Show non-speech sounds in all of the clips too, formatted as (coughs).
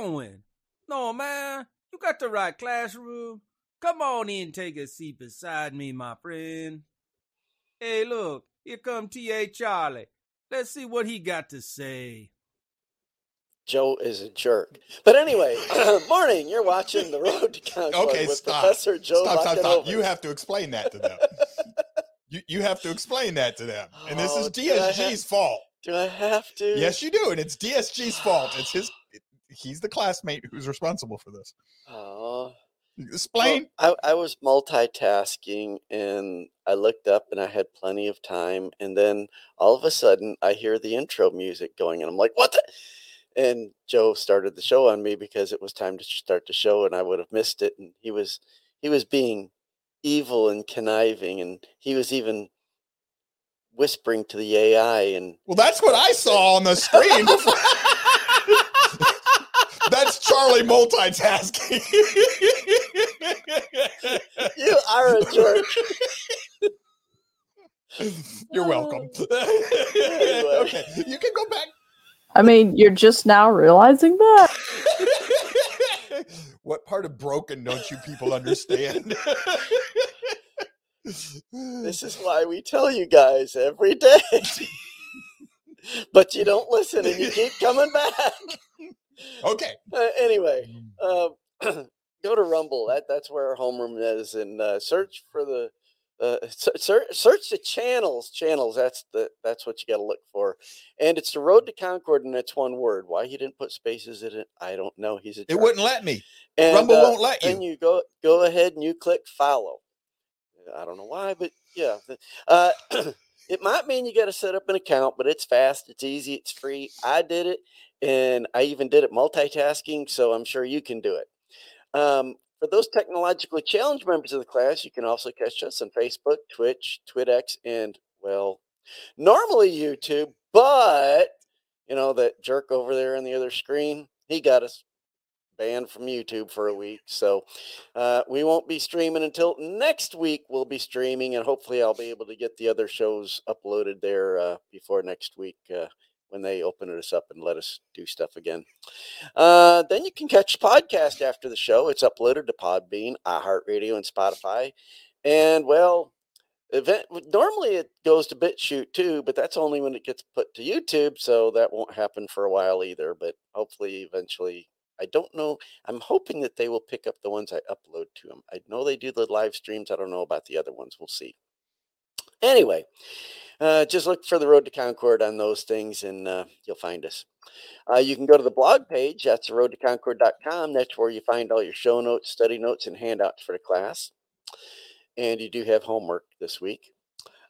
going? No, man, you got the right classroom. Come on in, take a seat beside me, my friend. Hey, look, here come T.A. Charlie. Let's see what he got to say. Joe is a jerk. But anyway, (laughs) (coughs) morning. You're watching the Road to Concord Okay, with stop. Professor Joe stop, stop, stop. You have to explain that to them. (laughs) you you have to explain that to them. And this is Oh, do have- DSG's fault. Do I have to? Yes, you do, and it's DSG's fault. It's his. He's the classmate who's responsible for this. Oh. Explain. Well, I, I was multitasking and I looked up and I had plenty of time. And then all of a sudden I hear the intro music going and I'm like, what the? And Joe started the show on me because it was time to start the show and I would have missed it. And he was, he was being evil and conniving and he was even whispering to the AI and well, that's what I saw on the screen. (laughs) (laughs) before- Charlie multitasking. you are a jerk. You're welcome. (laughs) Okay, you can go back. I mean, you're just now realizing that. (laughs) what part of broken don't you people understand? This is why we tell you guys every day. (laughs) but you don't listen and you keep coming back. Okay. Uh, anyway, uh, (clears throat) go to Rumble. That that's where our homeroom is, and uh, search for the uh, search, search the channels. Channels. That's the that's what you got to look for. And it's the Road to Concord, and it's one word. Why he didn't put spaces in it, I don't know. He's a It wouldn't let me. And, Rumble uh, won't let you. And you go go ahead and you click follow. I don't know why, but yeah. Uh, (clears throat) it might mean you got to set up an account, but it's fast, it's easy, it's free. I did it, and I even did it multitasking, so I'm sure you can do it. Um, for those technologically challenged members of the class, you can also catch us on Facebook, Twitch, TwitX, and well, normally YouTube, but you know that jerk over there on the other screen, he got us banned from YouTube for a week. So uh, we won't be streaming until next week. We'll be streaming, and hopefully, I'll be able to get the other shows uploaded there uh, before next week uh, when they open us up and let us do stuff again. Uh, then you can catch the podcast after the show. It's uploaded to Podbean, iHeartRadio, and Spotify. And well, event normally it goes to BitChute too, but that's only when it gets put to YouTube, so that won't happen for a while either. But hopefully, eventually, I don't know. I'm hoping that they will pick up the ones I upload to them. I know they do the live streams. I don't know about the other ones. We'll see. Anyway, uh, just look for the Road to Concord on those things and uh, you'll find us. Uh, you can go to the blog page. That's road to roadtoconcord.com. That's where you find all your show notes, study notes, and handouts for the class. And you do have homework this week.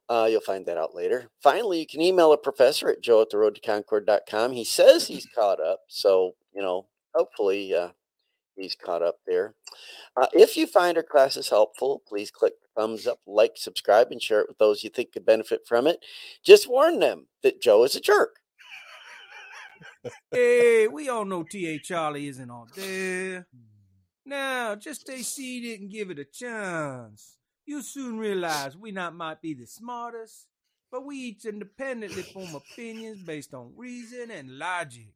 Uh, you'll find that out later. Finally, you can email a professor at joe at the road to concord.com. He says he's caught up. So, you know, hopefully uh, he's caught up there. Uh, if you find our classes helpful, please click thumbs up, like, subscribe, and share it with those you think could benefit from it. Just warn them that Joe is a jerk. Hey, we all know T.A. Charlie isn't all there. Now, just stay seated and give it a chance. You'll soon realize we not might be the smartest, but we each independently form opinions based on reason and logic.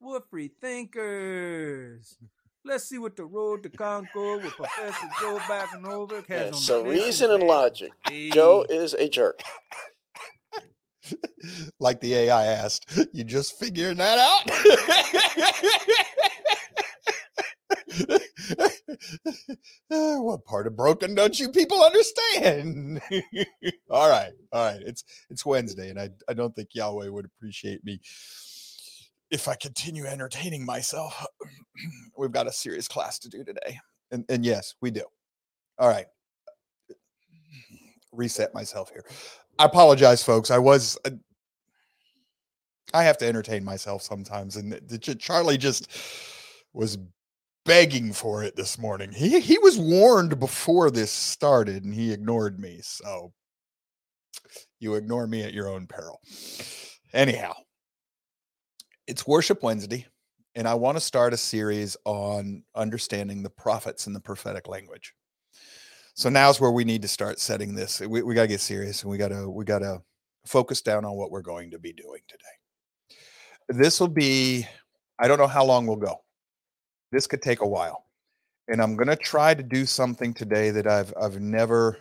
We're free thinkers. Let's see what the road to Concord with Professor Joe Bacanovic has Yeah, on so the reason and today. logic. Joe is a jerk. (laughs) like the AI asked, you just figuring that out? (laughs) What part of broken don't you people understand? (laughs) all right, all right. It's it's Wednesday, and I I don't think Yahweh would appreciate me if I continue entertaining myself. (clears throat) We've got a serious class to do today, and and yes, we do. All right, reset myself here. I apologize, folks. I was. uh, I have to entertain myself sometimes, and the, the- Charlie just was begging for it this morning. He he was warned before this started, and he ignored me. So you ignore me at your own peril. Anyhow, it's Worship Wednesday, and I want to start a series on understanding the prophets and the prophetic language. So now's where we need to start setting this. We, we got to get serious, and we got to we got to focus down on what we're going to be doing today. This will be, I don't know how long we'll go. this could take a while. And I'm going to try to do something today that I've I've never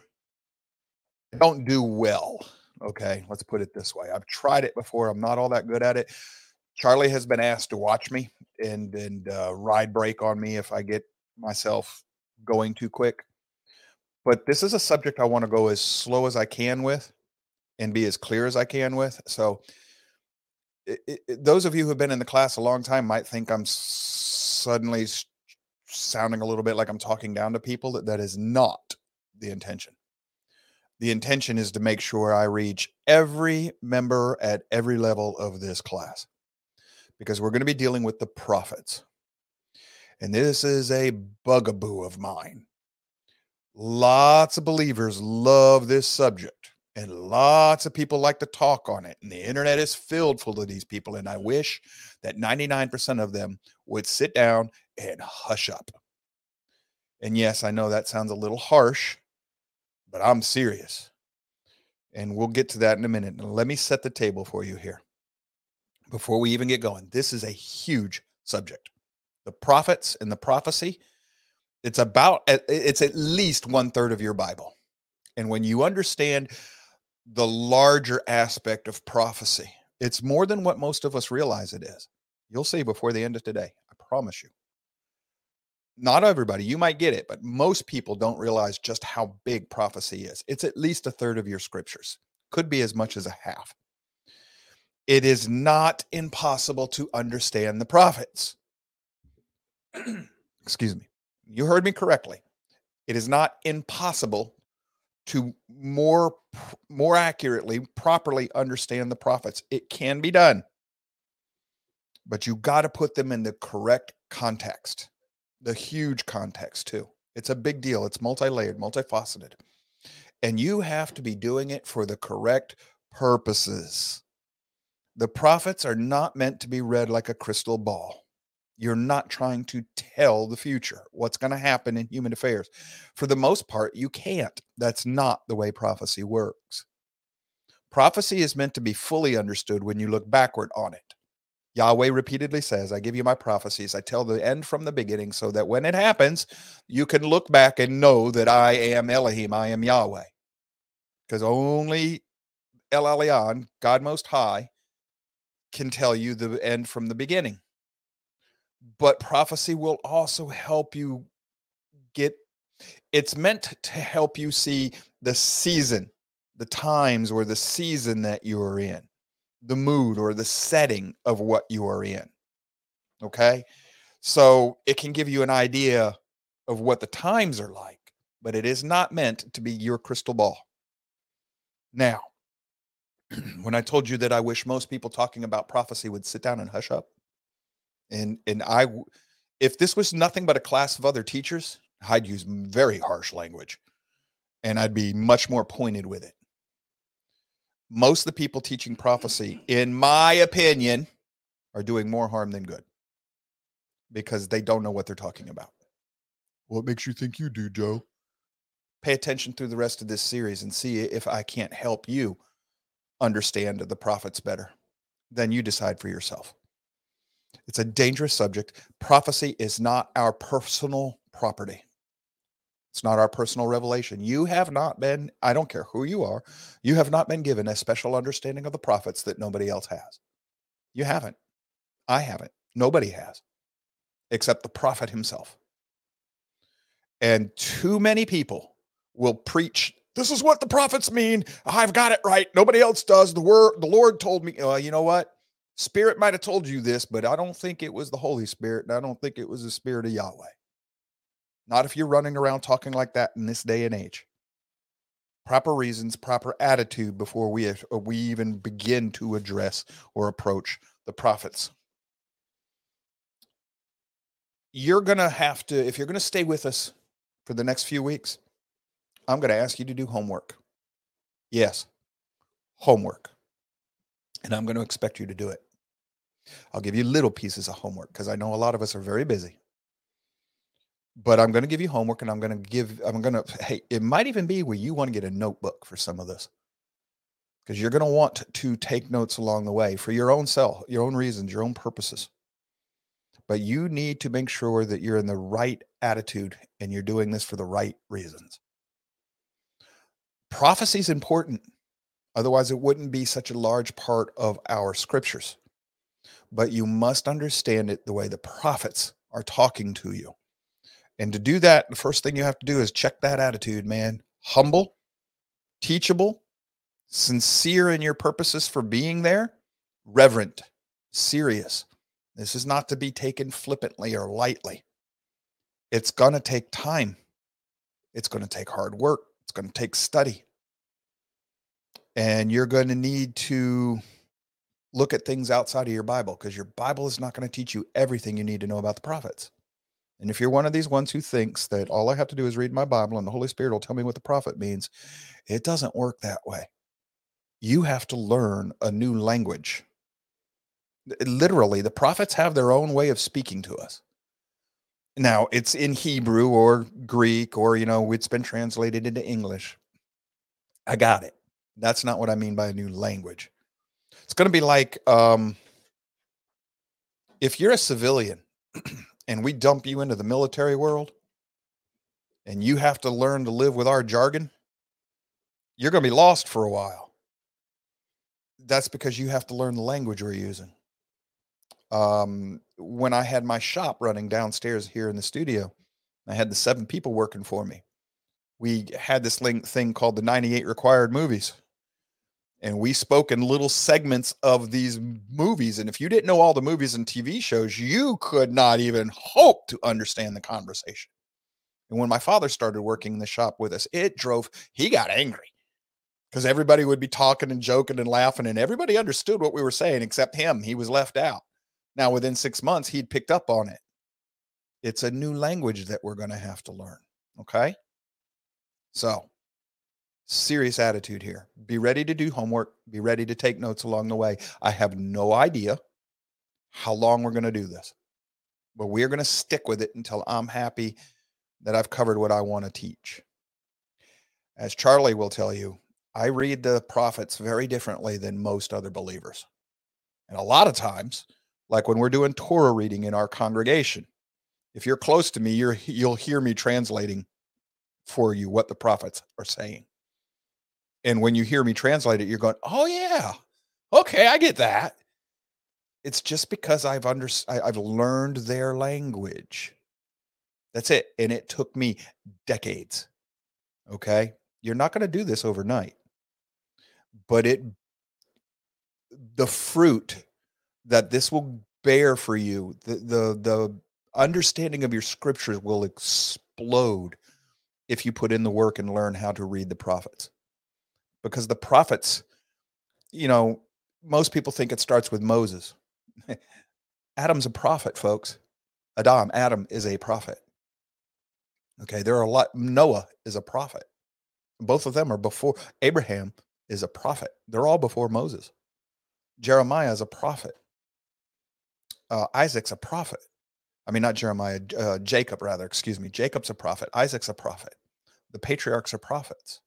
don't do well. Okay, let's put it this way. I've tried it before. I'm not all that good at it. Charlie has been asked to watch me and and uh, ride brake on me if I get myself going too quick. But this is a subject I want to go as slow as I can with and be as clear as I can with. So, it, it, those of you who have been in the class a long time might think I'm suddenly sounding a little bit like I'm talking down to people. That, that is not the intention. The intention is to make sure I reach every member at every level of this class because we're going to be dealing with the prophets. And this is a bugaboo of mine. Lots of believers love this subject, and lots of people like to talk on it. And the internet is filled full of these people. And I wish that 99% of them would sit down and hush up. And yes, I know that sounds a little harsh, but I'm serious. And we'll get to that in a minute. Now, let me set the table for you here before we even get going. This is a huge subject. The prophets and the prophecy, it's about, it's at least one third of your Bible. And when you understand the larger aspect of prophecy, it's more than what most of us realize it is. You'll see before the end of today. I promise you. Not everybody, you might get it, but most people don't realize just how big prophecy is. It's at least a third of your scriptures, could be as much as a half. It is not impossible to understand the prophets. (clears throat) Excuse me. You heard me correctly. It is not impossible to more more accurately properly understand the prophets. It can be done. But you got to put them in the correct context. The huge context too. It's a big deal. It's multi-layered, multifaceted. And you have to be doing it for the correct purposes. The prophets are not meant to be read like a crystal ball. You're not trying to tell the future, what's going to happen in human affairs. For the most part, you can't. That's not the way prophecy works. Prophecy is meant to be fully understood when you look backward on it. Yahweh repeatedly says, I give you my prophecies. I tell the end from the beginning so that when it happens, you can look back and know that I am Elohim, I am Yahweh. Because only El Elyon, God Most High, can tell you the end from the beginning. But prophecy will also help you get it's meant to help you see the season, the times or the season that you are in, the mood or the setting of what you are in. Okay? So it can give you an idea of what the times are like, but it is not meant to be your crystal ball. Now, (clears throat) when I told you that I wish most people talking about prophecy would sit down and hush up, and and I, if this was nothing but a class of other teachers, I'd use very harsh language, and I'd be much more pointed with it. Most of the people teaching prophecy, mm. in my opinion, are doing more harm than good because they don't know what they're talking about. What makes you think you do, Joe? Pay attention through the rest of this series and see if I can't help you understand the prophets better. Then you decide for yourself. It's a dangerous subject. Prophecy is not our personal property. It's not our personal revelation. You have not been, I don't care who you are, you have not been given a special understanding of the prophets that nobody else has. You haven't. I haven't. Nobody has, except the prophet himself. And too many people will preach this is what the prophets mean. I've got it right. Nobody else does. The word the Lord told me. Uh, you know what? Spirit might have told you this, but I don't think it was the Holy Spirit, and I don't think it was the Spirit of Yahweh. Not if you're running around talking like that in this day and age. Proper reasons, proper attitude before we uh, we even begin to address or approach the prophets. You're to have to if you're to stay with us for the next few weeks, I'm going to ask you to do homework. Yes. Homework. And I'm going to expect you to do it. I'll give you little pieces of homework because I know a lot of us are very busy. But I'm going to give you homework and I'm going to give, I'm going (laughs) to, hey, it might even be where you want to get a notebook for some of this because you're going to want to take notes along the way for your own self, your own reasons, your own purposes. but you need to make sure that you're in the right attitude and you're doing this for the right reasons. Prophecy is important. Otherwise, it wouldn't be such a large part of our scriptures. But you must understand it the way the prophets are talking to you. And to do that, the first thing you have to do is check that attitude, man. Humble, teachable, sincere in your purposes for being there, reverent, serious. This is not to be taken flippantly or lightly. It's going to take time. It's going to take hard work. It's going to take study. And you're going to need to look at things outside of your Bible because your Bible is not going to teach you everything you need to know about the prophets. And if you're one of these ones who thinks that all I have to do is read my Bible and the Holy Spirit will tell me what the prophet means, it doesn't work that way. You have to learn a new language. Literally, the prophets have their own way of speaking to us. Now, it's in Hebrew or Greek, or, you know, it's been translated into English. I got it. That's not what I mean by a new language. It's going to be like um, if you're a civilian (clears throat) and we dump you into the military world and you have to learn to live with our jargon, you're going to be lost for a while. That's because you have to learn the language we're using. Um, when I had my shop running downstairs here in the studio, I had the seven people working for me. We had this thing called the 98 required movies and we spoke in little segments of these movies and if you didn't know all the movies and tv shows you could not even hope to understand the conversation. And when my father started working in the shop with us it drove he got angry. Because everybody would be talking and joking and laughing and everybody understood what we were saying except him he was left out. Now within six months he'd picked up on it. It's a new language that we're going to have to learn okay? So serious attitude here. Be ready to do homework, be ready to take notes along the way. I have no idea how long we're going to do this, but we're going to stick with it until I'm happy that I've covered what I want to teach. As Charlie will tell you, I read the prophets very differently than most other believers. And a lot of times, like when we're doing Torah reading in our congregation, if you're close to me, you're, you'll hear me translating for you what the prophets are saying. And when you hear me translate it, you're going, "Oh yeah, okay, I get that." It's just because I've under I've learned their language. That's it, and it took me decades. Okay, you're not going to do this overnight, but it the fruit that this will bear for you, the the the understanding of your scriptures will explode if you put in the work and learn how to read the prophets because the prophets, you know, most people think it starts with Moses. (laughs) Adam's a prophet, folks. Adam, Adam is a prophet. Okay, there are a lot. Noah is a prophet. Both of them are before Abraham is a prophet. They're all before Moses. Jeremiah is a prophet. Uh, Isaac's a prophet. I mean, not Jeremiah, uh, Jacob, rather, excuse me. Jacob's a prophet. Isaac's a prophet. The patriarchs are prophets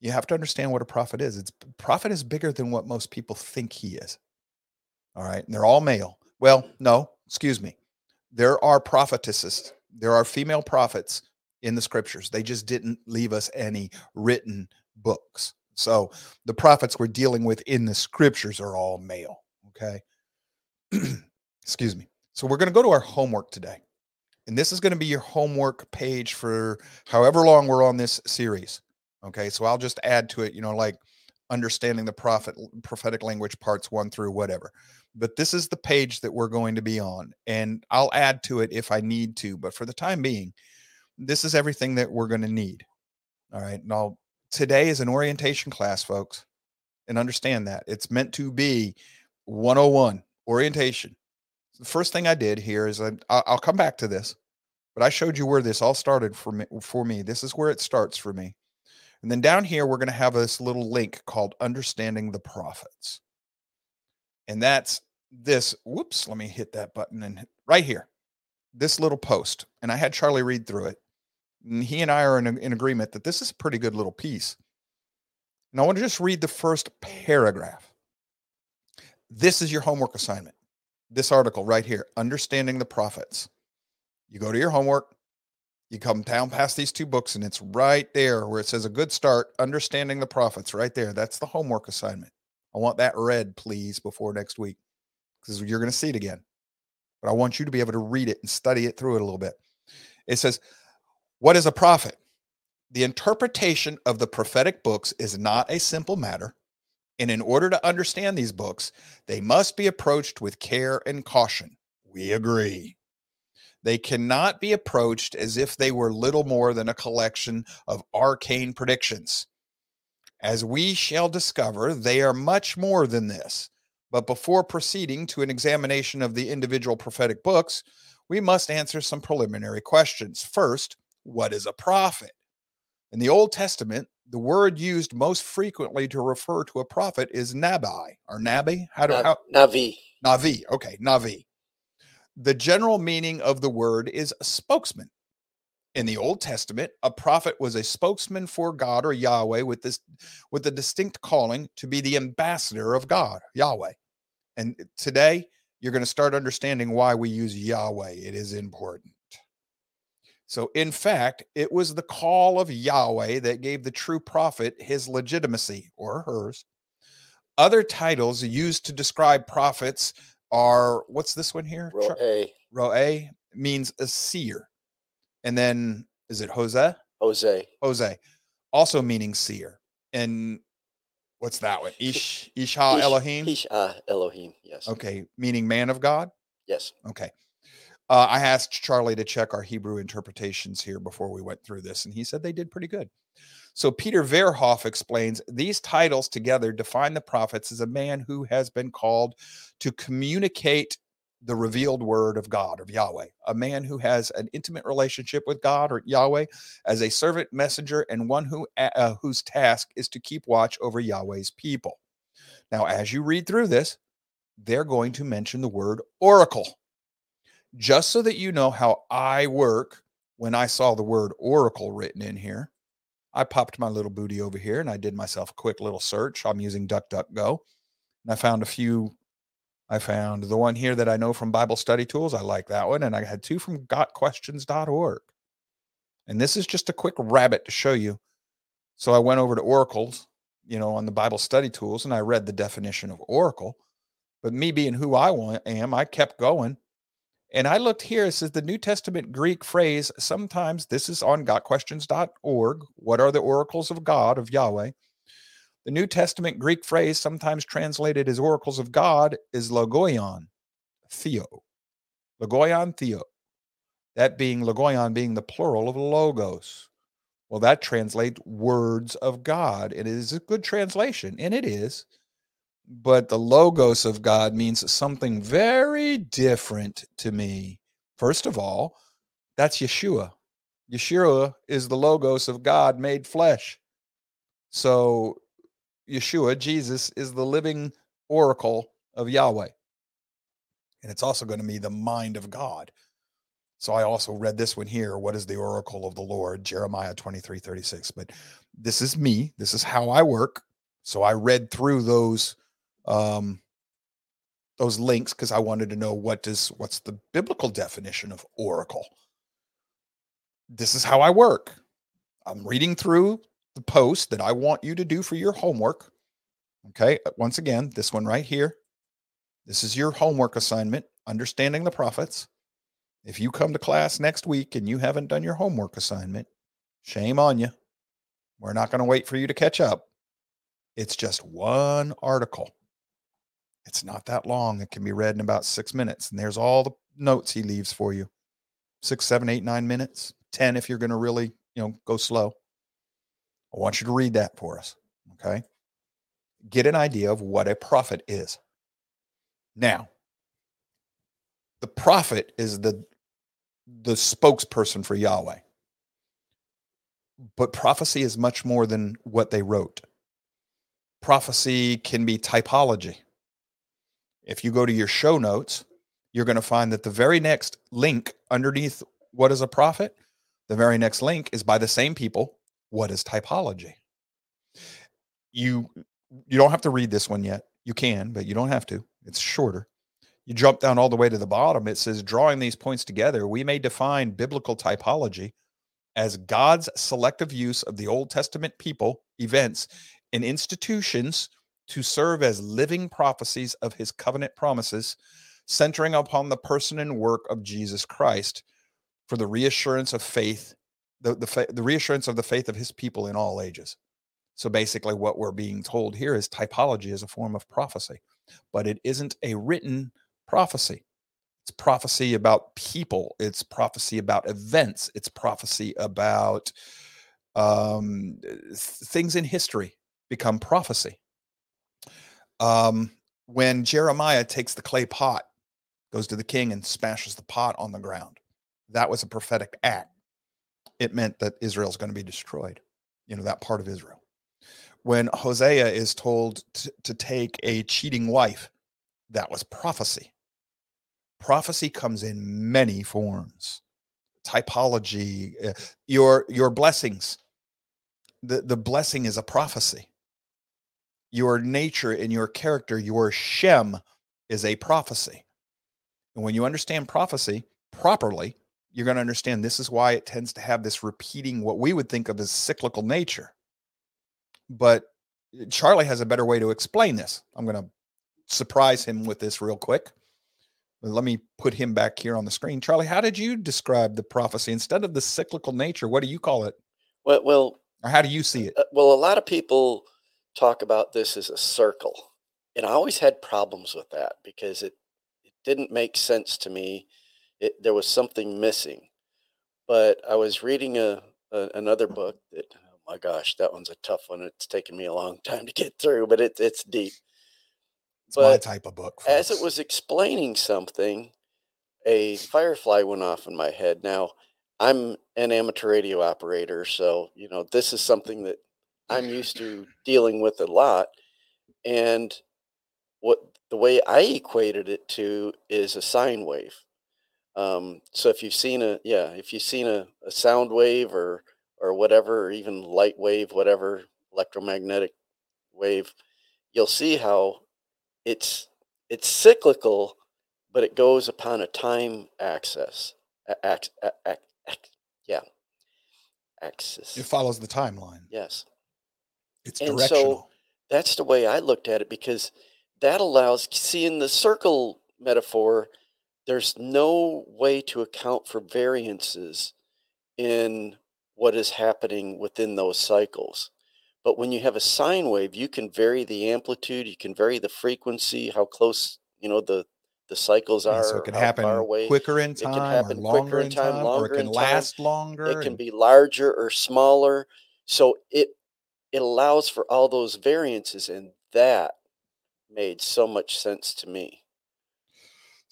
you have to understand what a prophet is. It's prophet is bigger than what most people think he is. All right. And they're all male. Well, no, excuse me. There are prophetesses, there are female prophets in the scriptures. They just didn't leave us any written books. So the prophets we're dealing with in the scriptures are all male. Okay. (clears throat) excuse me. So we're going to go to our homework today. And this is going to be your homework page for however long we're on this series. Okay, so I'll just add to it, you know, like understanding the prophet prophetic language parts one through whatever. But this is the page that we're going to be on, and I'll add to it if I need to. But for the time being, this is everything that we're going to need. All right. Now, today is an orientation class, folks, and understand that it's meant to be 101 orientation. The first thing I did here is I, I'll come back to this, but I showed you where this all started for me. For me, this is where it starts for me. And then down here, we're going to have this little link called Understanding the Prophets. And that's this. Whoops, let me hit that button and right here, this little post. And I had Charlie read through it. And he and I are in, in agreement that this is a pretty good little piece. And I want to just read the first paragraph. This is your homework assignment. this article right here, Understanding the Prophets. You go to your homework, you come down past these two books, and it's right there where it says a good start, Understanding the Prophets, right there. That's the homework assignment. I want that read, please, before next week, because you're going to see it again. But I want you to be able to read it and study it through it a little bit. It says, What is a prophet? The interpretation of the prophetic books is not a simple matter. And in order to understand these books, they must be approached with care and caution. We agree. They cannot be approached as if they were little more than a collection of arcane predictions. As we shall discover, they are much more than this. But before proceeding to an examination of the individual prophetic books, we must answer some preliminary questions. First, what is a prophet? In the Old Testament, the word used most frequently to refer to a prophet is nabi or nabi. How do Na- how, Navi. Navi. Okay, Navi. The general meaning of the word is spokesman. In the Old Testament, a prophet was a spokesman for God or Yahweh with this with a distinct calling to be the ambassador of God, Yahweh. And today, you're going to start understanding why we use Yahweh. It is important. So, in fact, it was the call of Yahweh that gave the true prophet his legitimacy or hers. Other titles used to describe prophets are what's this one here? Row Char- A. Means a seer. And then is it Jose? Jose. Jose, also meaning seer. And what's that one? Ish Isha Ish- Elohim. Ish, ah, Elohim. Yes. Okay, meaning man of God. Yes. Okay. Uh, I asked Charlie to check our Hebrew interpretations here before we went through this, and he said they did pretty good. So Pieter Verhoef explains these titles together define the prophets as a man who has been called to communicate the revealed word of God, of Yahweh, a man who has an intimate relationship with God or Yahweh as a servant messenger and one who uh, whose task is to keep watch over Yahweh's people. Now, as you read through this, they're going to mention the word oracle. Just so that you know how I work when I saw the word oracle written in here, I popped my little booty over here and I did myself a quick little search. I'm using DuckDuckGo and I found a few. I found the one here that I know from Bible Study Tools. I like that one. And I had two from gotquestions.org. And this is just a quick rabbit to show you. So I went over to oracles, you know, on the Bible Study Tools and I read the definition of oracle. But me being who I am, I kept going. And I looked here, it says the New Testament Greek phrase, sometimes this is on gotquestions.org. What are the oracles of God, of Yahweh? The New Testament Greek phrase, sometimes translated as oracles of God, is logoion, theo. Logoion, theo. That being logoion being the plural of logos. Well, that translates words of God. And it is a good translation, and it is. But the logos of God means something very different to me. First of all, that's Yeshua. Yeshua is the logos of God made flesh. So Yeshua, Jesus, is the living oracle of Yahweh. And it's also going to be the mind of God. So I also read this one here. What is the oracle of the Lord? Jeremiah 23, 36. But this is me. This is how I work. So I read through those um those links because I wanted to know what does what's the biblical definition of oracle. This is how I work. I'm reading through the post that I want you to do for your homework. Okay, uh, once again, this one right here. This is your homework assignment, understanding the prophets. If you come to class next week and you haven't done your homework assignment, shame on you. We're not going to wait for you to catch up. It's just one article. It's not that long. It can be read in about six minutes. And there's all the notes he leaves for you six, seven, eight, nine minutes, 10 if you're going to really, you know, go slow. I want you to read that for us. Okay. Get an idea of what a prophet is. Now, the prophet is the the spokesperson for Yahweh. But prophecy is much more than what they wrote. Prophecy can be typology. If you go to your show notes, you're going to find that the very next link underneath what is a prophet, the very next link is by the same people, what is typology? You you don't have to read this one yet. You can, but you don't have to. It's shorter. you jump down all the way to the bottom, it says, drawing these points together, we may define biblical typology as God's selective use of the Old Testament people, events, and institutions to serve as living prophecies of his covenant promises, centering upon the person and work of Jesus Christ for the reassurance of faith, the, the, the reassurance of the faith of his people in all ages. So basically, what we're being told here is typology is a form of prophecy, but it isn't a written prophecy. It's prophecy about people, it's prophecy about events, it's prophecy about um, th- things in history become prophecy. Um, when Jeremiah takes the clay pot, goes to the king and smashes the pot on the ground, that was a prophetic act. It meant that Israel's going to be destroyed, you know, that part of Israel. When Hosea is told to, to take a cheating wife, that was prophecy. Prophecy comes in many forms. Typology, uh, your your blessings. The the blessing is a prophecy your nature and your character, your Shem, is a prophecy. And when you understand prophecy properly, you're going to understand this is why it tends to have this repeating, what we would think of as cyclical nature. But uh, Charlie has a better way to explain this. I'm going to surprise him with this real quick. Let me put him back here on the screen. Charlie, how did you describe the prophecy instead of the cyclical nature? What do you call it? Well, well, Or how do you see it? uh, well, a lot of people talk about this as a circle, and I always had problems with that because it it didn't make sense to me. It there was something missing. But I was reading a, a another book that oh my gosh, that one's a tough one. It's taken me a long (laughs) time to get through, but it, it's deep. It's my type of book. As it was explaining something, a firefly went off in my head. Now, I'm an amateur radio operator, so you know this is something that I'm used to dealing with a lot. And what the way I equated it to is a sine wave. Um, so if you've seen a yeah, if you've seen a, a sound wave or or whatever, or even light wave, whatever electromagnetic wave, you'll see how it's it's cyclical, but it goes upon a time axis. A- ax- a- a- ax- yeah, axis. it follows the timeline. Yes. It's And so- That's the way I looked at it because that allows, see, in the circle metaphor, there's no way to account for variances in what is happening within those cycles. But when you have a sine wave, you can vary the amplitude, you can vary the frequency, how close, you know, the the cycles Yeah, are, so it can happen far away. quicker in can time, happen or quicker longer in time, time, or longer it can in time. last longer. It can be larger or smaller. So it it allows for all those variances, and that made so much sense to me.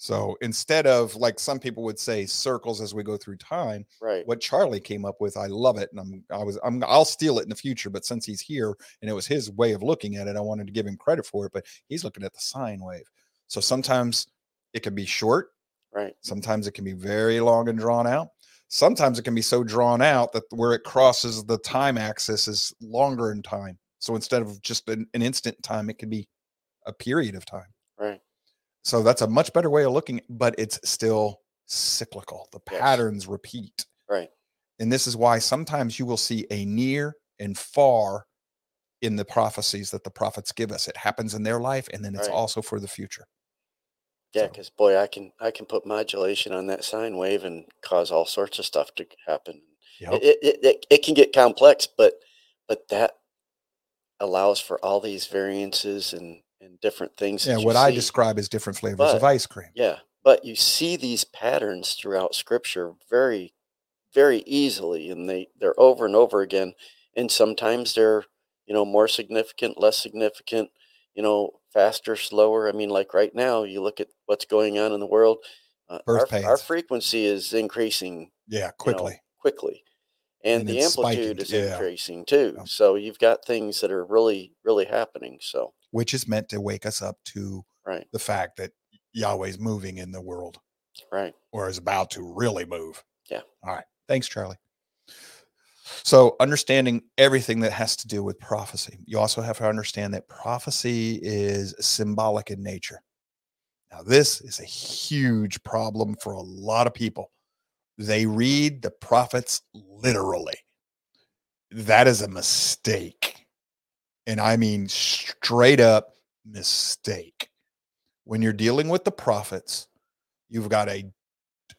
so instead of like some people would say circles as we go through time, Right. what Charlie came up with, I love it, and I'm I was I'm I'll steal it in the future. But since he's here and it was his way of looking at it, I wanted to give him credit for it. But he's looking at the sine wave. So sometimes it can be short, Right. sometimes it can be very long and drawn out. Sometimes it can be so drawn out that where it crosses the time axis is longer in time. So instead of just an, an instant time, it could be a period of time. Right. So that's a much better way of looking, but it's still cyclical. The Yes. patterns repeat. Right. And this is why sometimes you will see a near and far in the prophecies that the prophets give us. It happens in their life and then it's Right. also for the future. Yeah, So- because boy, I can I can put modulation on that sine wave and cause all sorts of stuff to happen. Yep. It, it, it, it, can get complex, but but that allows for all these variances and, and different things. Yeah, what I describe as different flavors But- of ice cream. Yeah, but you see these patterns throughout Scripture very, very easily, and they they're over and over again. And sometimes they're you know more significant, less significant, you know, faster, slower. I mean, like right now, you look at what's going on in the world. Uh, our, our frequency is increasing Yeah, you know, quickly. quickly, and, And the amplitude spiking, is yeah. increasing too. Yeah. So you've got things that are really, really happening. So which is meant to wake us up to right, the fact that Yahweh's moving in the world right, or is about to really move. Yeah. All right. Thanks, Charlie. So, understanding everything that has to do with prophecy, you also have to understand that prophecy is symbolic in nature. Now, this is a huge problem for a lot of people. They read the prophets literally. That is a mistake. And I mean straight up mistake. When you're dealing with the prophets, you've got a,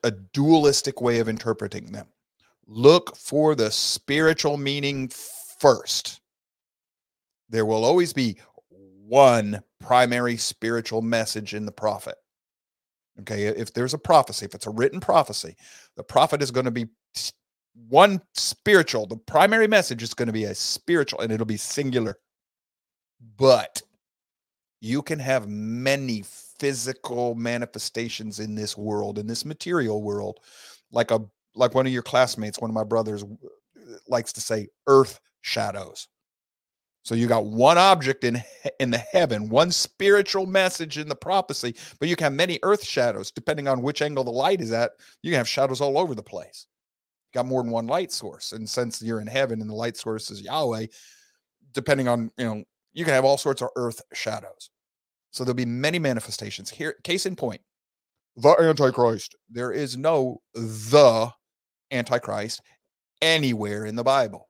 a dualistic way of interpreting them. Look for the spiritual meaning first. There will always be one primary spiritual message in the prophet. Okay, if there's a prophecy, if it's a written prophecy, the prophet is going to be one spiritual. The primary message is going to be a spiritual and it'll be singular. But you can have many physical manifestations in this world, in this material world, like a like one of your classmates, one of my brothers likes to say, earth shadows. So you got one object in in the heaven, one spiritual message in the prophecy, but you can have many earth shadows depending on which angle the light is at. You can have shadows all over the place. You got more than one light source, and since you're in heaven and the light source is Yahweh, depending on you know, you can have all sorts of earth shadows. So there'll be many manifestations. Here, case in point, the Antichrist. There is no the Antichrist anywhere in the Bible.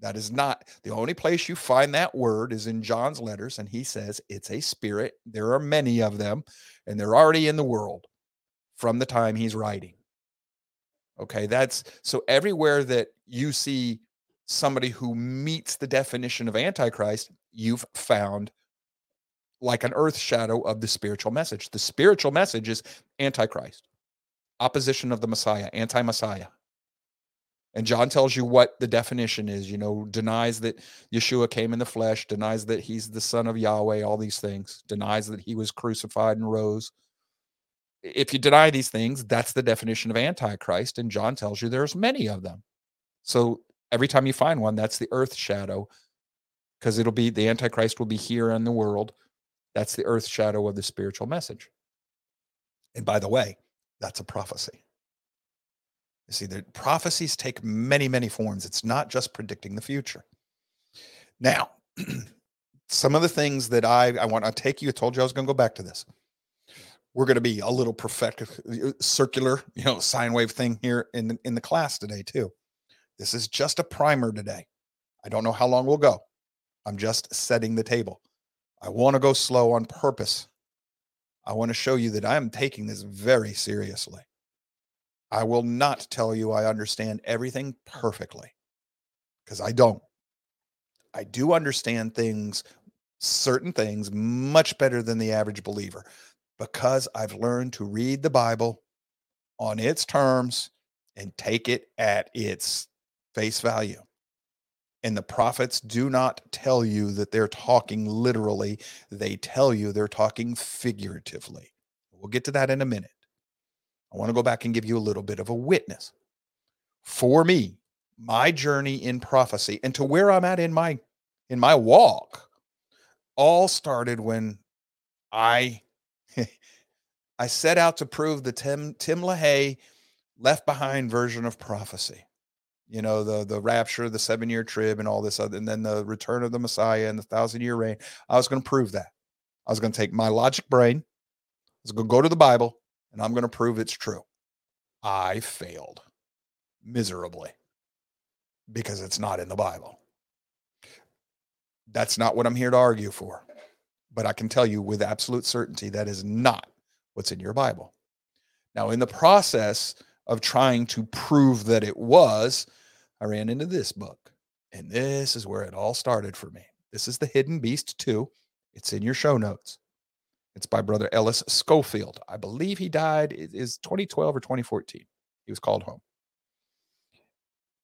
That is not the only place you find that word is in John's letters, and he says it's a spirit. There are many of them, and they're already in the world from the time he's writing. Okay, that's so everywhere that you see somebody who meets the definition of Antichrist, you've found like an earth shadow of the spiritual message. The spiritual message is Antichrist, opposition of the Messiah, anti Messiah. And John tells you what the definition is, you know, denies that Yeshua came in the flesh, denies that he's the son of Yahweh, all these things, denies that he was crucified and rose. If you deny these things, that's the definition of antichrist and John tells you there's many of them. So every time you find one, that's the earth shadow because it'll be the antichrist will be here in the world. That's the earth shadow of the spiritual message. And by the way, that's a prophecy. You see, the prophecies take many, many forms. It's not just predicting the future. Now, (clears throat) some of the things that I, I want to take you, I told you I was going to go back to this. We're going to be a little perfect, uh, circular, you know, sine wave thing here in the, in the class today too. This is just a primer today. I don't know how long we'll go. I'm just setting the table. I want to go slow on purpose. I want to show you that I'm taking this very seriously. I will not tell you I understand everything perfectly because I don't. I do understand things, certain things, much better than the average believer because I've learned to read the Bible on its terms and take it at its face value. And the prophets do not tell you that they're talking literally, they tell you they're talking figuratively. We'll get to that in a minute. I want to go back and give you a little bit of a witness. For me, my journey in prophecy and to where I'm at in my in my walk all started when I (laughs) I set out to prove the Tim Tim LaHaye left behind version of prophecy. You know, the the rapture, the seven year trib, and all this other, and then the return of the Messiah and the thousand year reign. I was going to prove that. I was going to take my logic brain. I was going to go to the Bible and I'm going to prove it's true. I failed miserably because it's not in the Bible. That's not what I'm here to argue for. But I can tell you with absolute certainty that is not what's in your Bible. Now, in the process of trying to prove that it was, I ran into this book. And this is where it all started for me. This is The Hidden Beast 2. It's in your show notes. It's by brother Ellis Skolfield. I believe he died is 2012 or 2014. He was called home.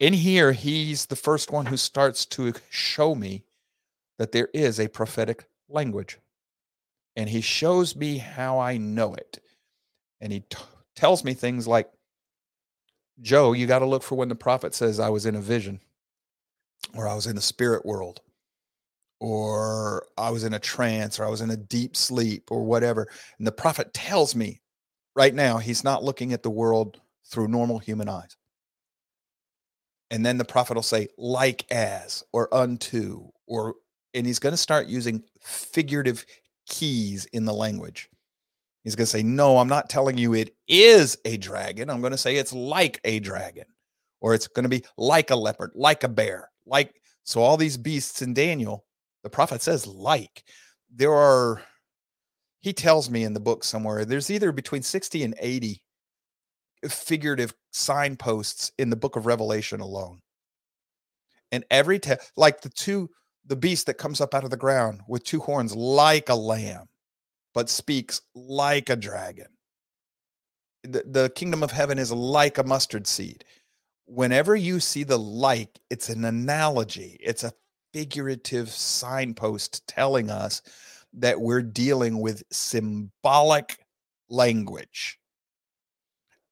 In here, he's the first one who starts to show me that there is a prophetic language. And he shows me how I know it. And he t- tells me things like, Joe, you got to look for when the prophet says, I was in a vision or I was in the spirit world or I was in a trance or I was in a deep sleep or whatever. And the prophet tells me right now he's not looking at the world through normal human eyes. And then the prophet will say, like as or unto, or, and he's going to start using figurative keys in the language. He's going to say, No, I'm not telling you it is a dragon. I'm going to say it's like a dragon, or it's going to be like a leopard, like a bear, like. So, all these beasts in Daniel, the prophet says, like. There are, he tells me in the book somewhere, there's either between 60 and 80 figurative signposts in the book of Revelation alone. And every, te- like the two, the beast that comes up out of the ground with two horns like a lamb but speaks like a dragon. The, the kingdom of heaven is like a mustard seed. Whenever you see the like, it's an analogy, it's a figurative signpost telling us that we're dealing with symbolic language.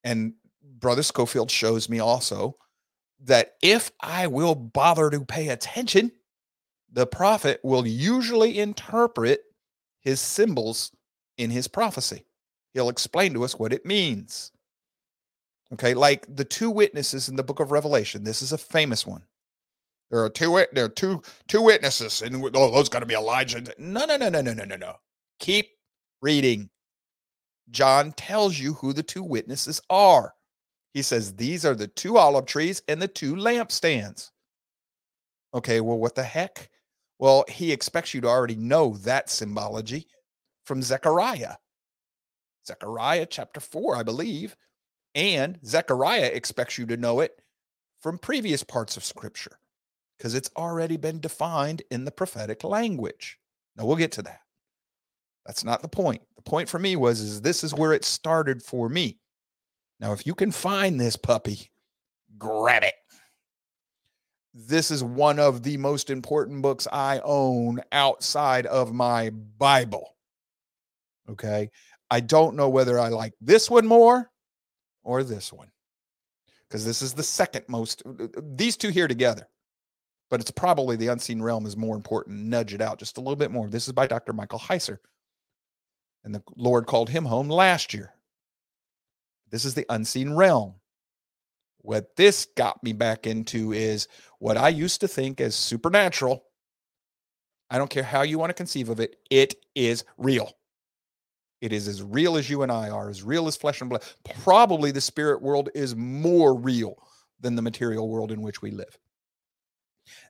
And Brother Skolfield shows me also that if I will bother to pay attention, the prophet will usually interpret his symbols in his prophecy. He'll explain to us what it means. Okay, like the two witnesses in the book of Revelation. This is a famous one. There are two there are two two witnesses, and oh, those got to be Elijah. No, no, no, no, no, no, no, no. Keep reading. John tells you who the two witnesses are. He says these are the two olive trees and the two lampstands. Okay, well, what the heck? Well, he expects you to already know that symbology from Zechariah. Zechariah chapter 4, I believe. And Zechariah expects you to know it from previous parts of scripture because it's already been defined in the prophetic language. Now we'll get to that. That's not the point. The point for me was is this is where it started for me. Now if you can find this puppy, grab it this is one of the most important books I own outside of my Bible. Okay. I don't know whether I like this one more or this one because this is the second most, uh, uh, these two here together. But it's probably the unseen realm is more important. Nudge it out just a little bit more. This is by Dr. Michael Heiser. And the Lord called him home last year. This is the unseen realm. What this got me back into is what I used to think as supernatural. I don't care how you want to conceive of it, it is real. It is as real as you and I are, as real as flesh and blood. Probably the spirit world is more real than the material world in which we live.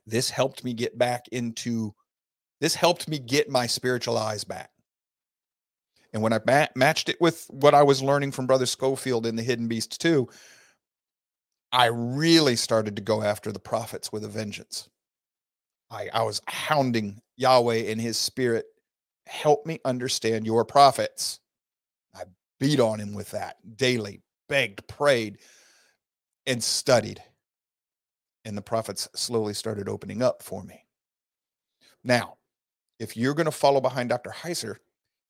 This helped me get back into, this helped me get my spiritual eyes back. And when I ma- matched it with what I was learning from Brother Skolfield in the Hidden Beast 2, I really started to go after the prophets with a vengeance. I, I was hounding Yahweh in his spirit. Help me understand your prophets. I beat on him with that daily, begged, prayed, and studied. And the prophets slowly started opening up for me. Now, if you're going to follow behind Dr. Heiser,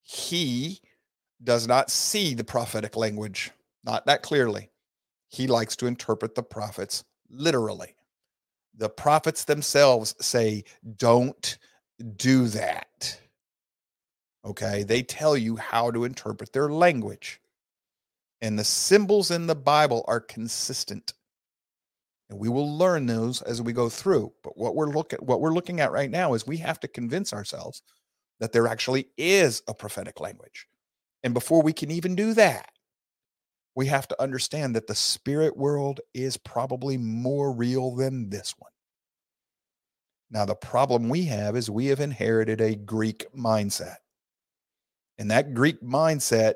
he does not see the prophetic language, not that clearly he likes to interpret the prophets literally. The prophets themselves say, don't do that. Okay. They tell you how to interpret their language. And the symbols in the Bible are consistent. And we will learn those as we go through. But what we're looking what we're looking at right now is we have to convince ourselves that there actually is a prophetic language. And before we can even do that, we have to understand that the spirit world is probably more real than this one. Now, the problem we have is we have inherited a Greek mindset. And that Greek mindset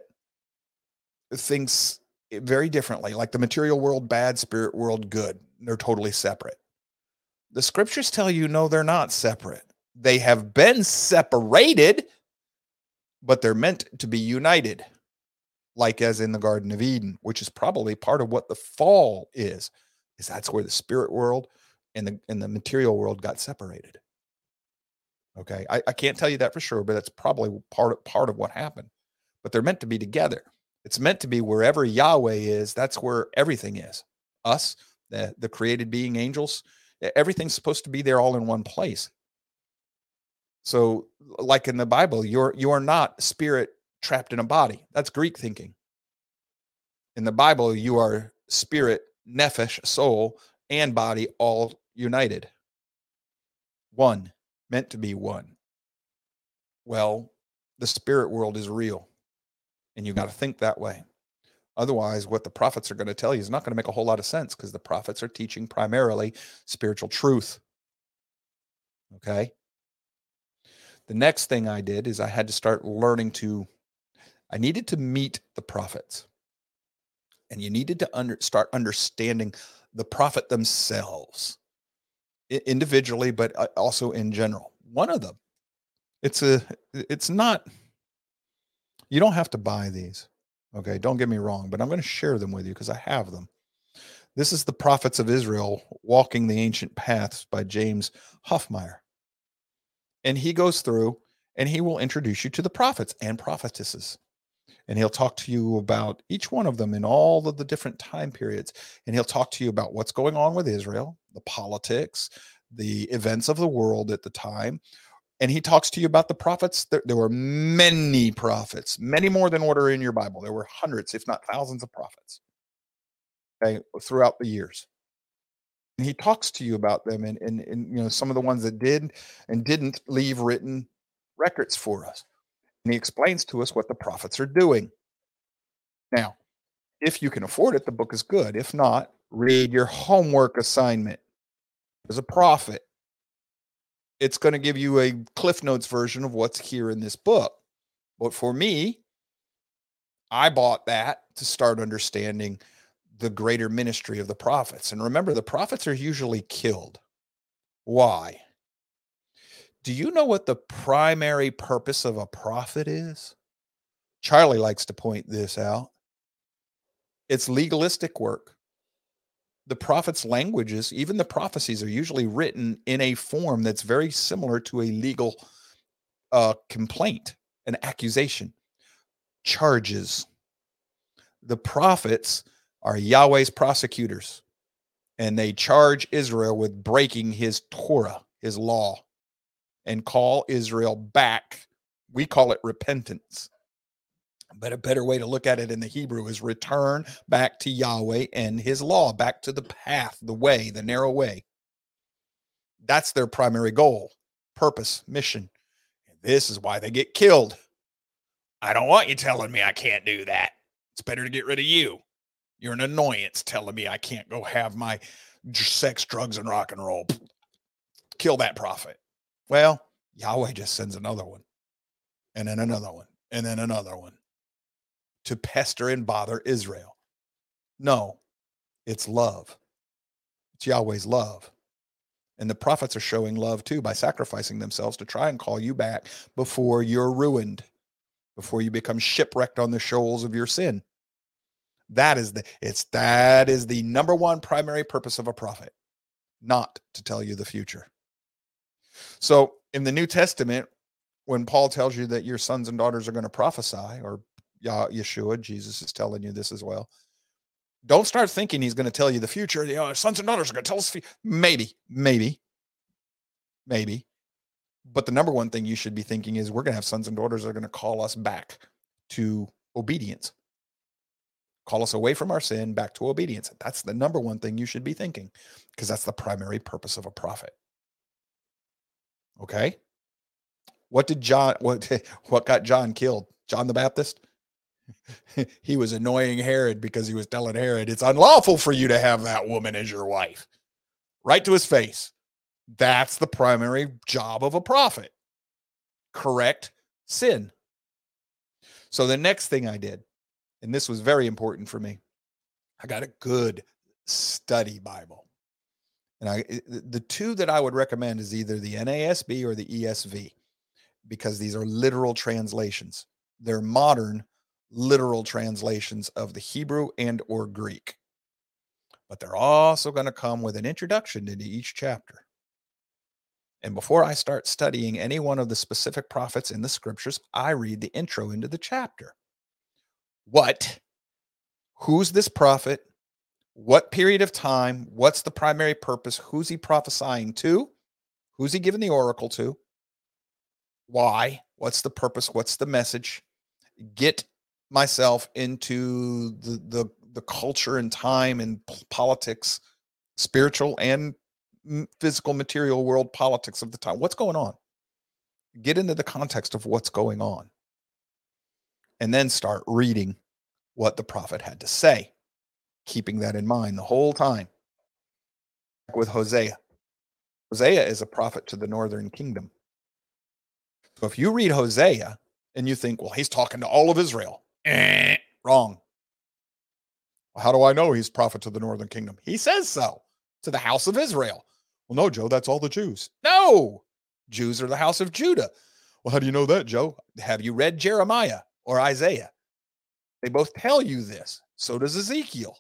thinks very differently, like the material world, bad, spirit world, good. They're totally separate. The scriptures tell you no, they're not separate. They have been separated, but they're meant to be united like as in the Garden of Eden, which is probably part of what the fall is, is that's where the spirit world and the and the material world got separated. Okay. I, I can't tell you that for sure, but that's probably part of part of what happened. But they're meant to be together. It's meant to be wherever Yahweh is, that's where everything is. Us, the, the created being angels, everything's supposed to be there all in one place. So, like in the Bible, you're you're not spirit trapped in a body. That's Greek thinking. In the Bible, you are spirit, nephesh, soul, and body all united. One, meant to be one. Well, the spirit world is real. And you got to think that way. Otherwise, what the prophets are going to tell you is not going to make a whole lot of sense because the prophets are teaching primarily spiritual truth. Okay. The next thing I did is I had to start learning to, I needed to meet the prophets. And you needed to under, start understanding the prophet themselves individually, but uh, also in general. One of them, it's a, it's not, you don't have to buy these. Okay. Don't get me wrong, but I'm going to share them with you because I have them. This is the prophets of Israel walking the ancient paths by James Hoffmeier. And he goes through and he will introduce you to the prophets and prophetesses. And he'll talk to you about each one of them in all of the different time periods. And he'll talk to you about what's going on with Israel, the politics, the events of the world at the time. And he talks to you about the prophets. There, there were many prophets, many more than order in your Bible. There were hundreds, if not thousands, of prophets okay, throughout the years and he talks to you about them and, and and you know some of the ones that did and didn't leave written records for us and he explains to us what the prophets are doing now if you can afford it the book is good if not read your homework assignment as a prophet it's going to give you a cliff notes version of what's here in this book but for me i bought that to start understanding the greater ministry of the prophets. And remember, the prophets are usually killed. Why? Do you know what the primary purpose of a prophet is? Charlie likes to point this out. It's legalistic work. The prophet's languages, even the prophecies, are usually written in a form that's very similar to a legal uh, complaint, an accusation, charges. The prophets are Yahweh's prosecutors, and they charge Israel with breaking his Torah, his law, and call Israel back. We call it repentance. But a better way to look at it in the Hebrew is return back to Yahweh and his law, back to the path, the way, the narrow way. That's their primary goal, purpose, mission. And this is why they get killed. I don't want you telling me I can't do that. It's better to get rid of you. You're an annoyance telling me I can't go have my sex, drugs, and rock and roll. Kill that prophet. Well, Yahweh just sends another one, and then another one, and then another one to pester and bother Israel. No, it's love. It's Yahweh's love. And the prophets are showing love too by sacrificing themselves to try and call you back before you're ruined, before you become shipwrecked on the shoals of your sin. That is the it's that is the number one primary purpose of a prophet, not to tell you the future. So in the New Testament, when Paul tells you that your sons and daughters are going to prophesy, or Yeshua, Jesus is telling you this as well. Don't start thinking he's going to tell you the future. You know, sons and daughters are going to tell us. Maybe, maybe, maybe. But the number one thing you should be thinking is we're going to have sons and daughters that are going to call us back to obedience call us away from our sin back to obedience. That's the number one thing you should be thinking because that's the primary purpose of a prophet. Okay? What did John what (laughs) what got John killed? John the Baptist? (laughs) he was annoying Herod because he was telling Herod it's unlawful for you to have that woman as your wife. Right to his face. That's the primary job of a prophet. Correct sin. So the next thing I did and this was very important for me. I got a good study Bible. And I the two that I would recommend is either the NASB or the ESV because these are literal translations. They're modern literal translations of the Hebrew and or Greek. But they're also going to come with an introduction into each chapter. And before I start studying any one of the specific prophets in the scriptures, I read the intro into the chapter what, who's this prophet, what period of time, what's the primary purpose, who's he prophesying to, who's he giving the oracle to, why, what's the purpose, what's the message, get myself into the the, the culture and time and politics, spiritual and physical material world politics of the time. What's going on? Get into the context of what's going on. and then start reading what the prophet had to say, keeping that in mind the whole time. With Hosea, Hosea is a prophet to the northern kingdom. So if you read Hosea and you think, well, he's talking to all of Israel, eh, wrong. Well, how do I know he's prophet to the northern kingdom? He says so to the house of Israel. Well, no, Joe, that's all the Jews. No, Jews are the house of Judah. Well, how do you know that, Joe? Have you read Jeremiah or Isaiah? They both tell you this. So does Ezekiel.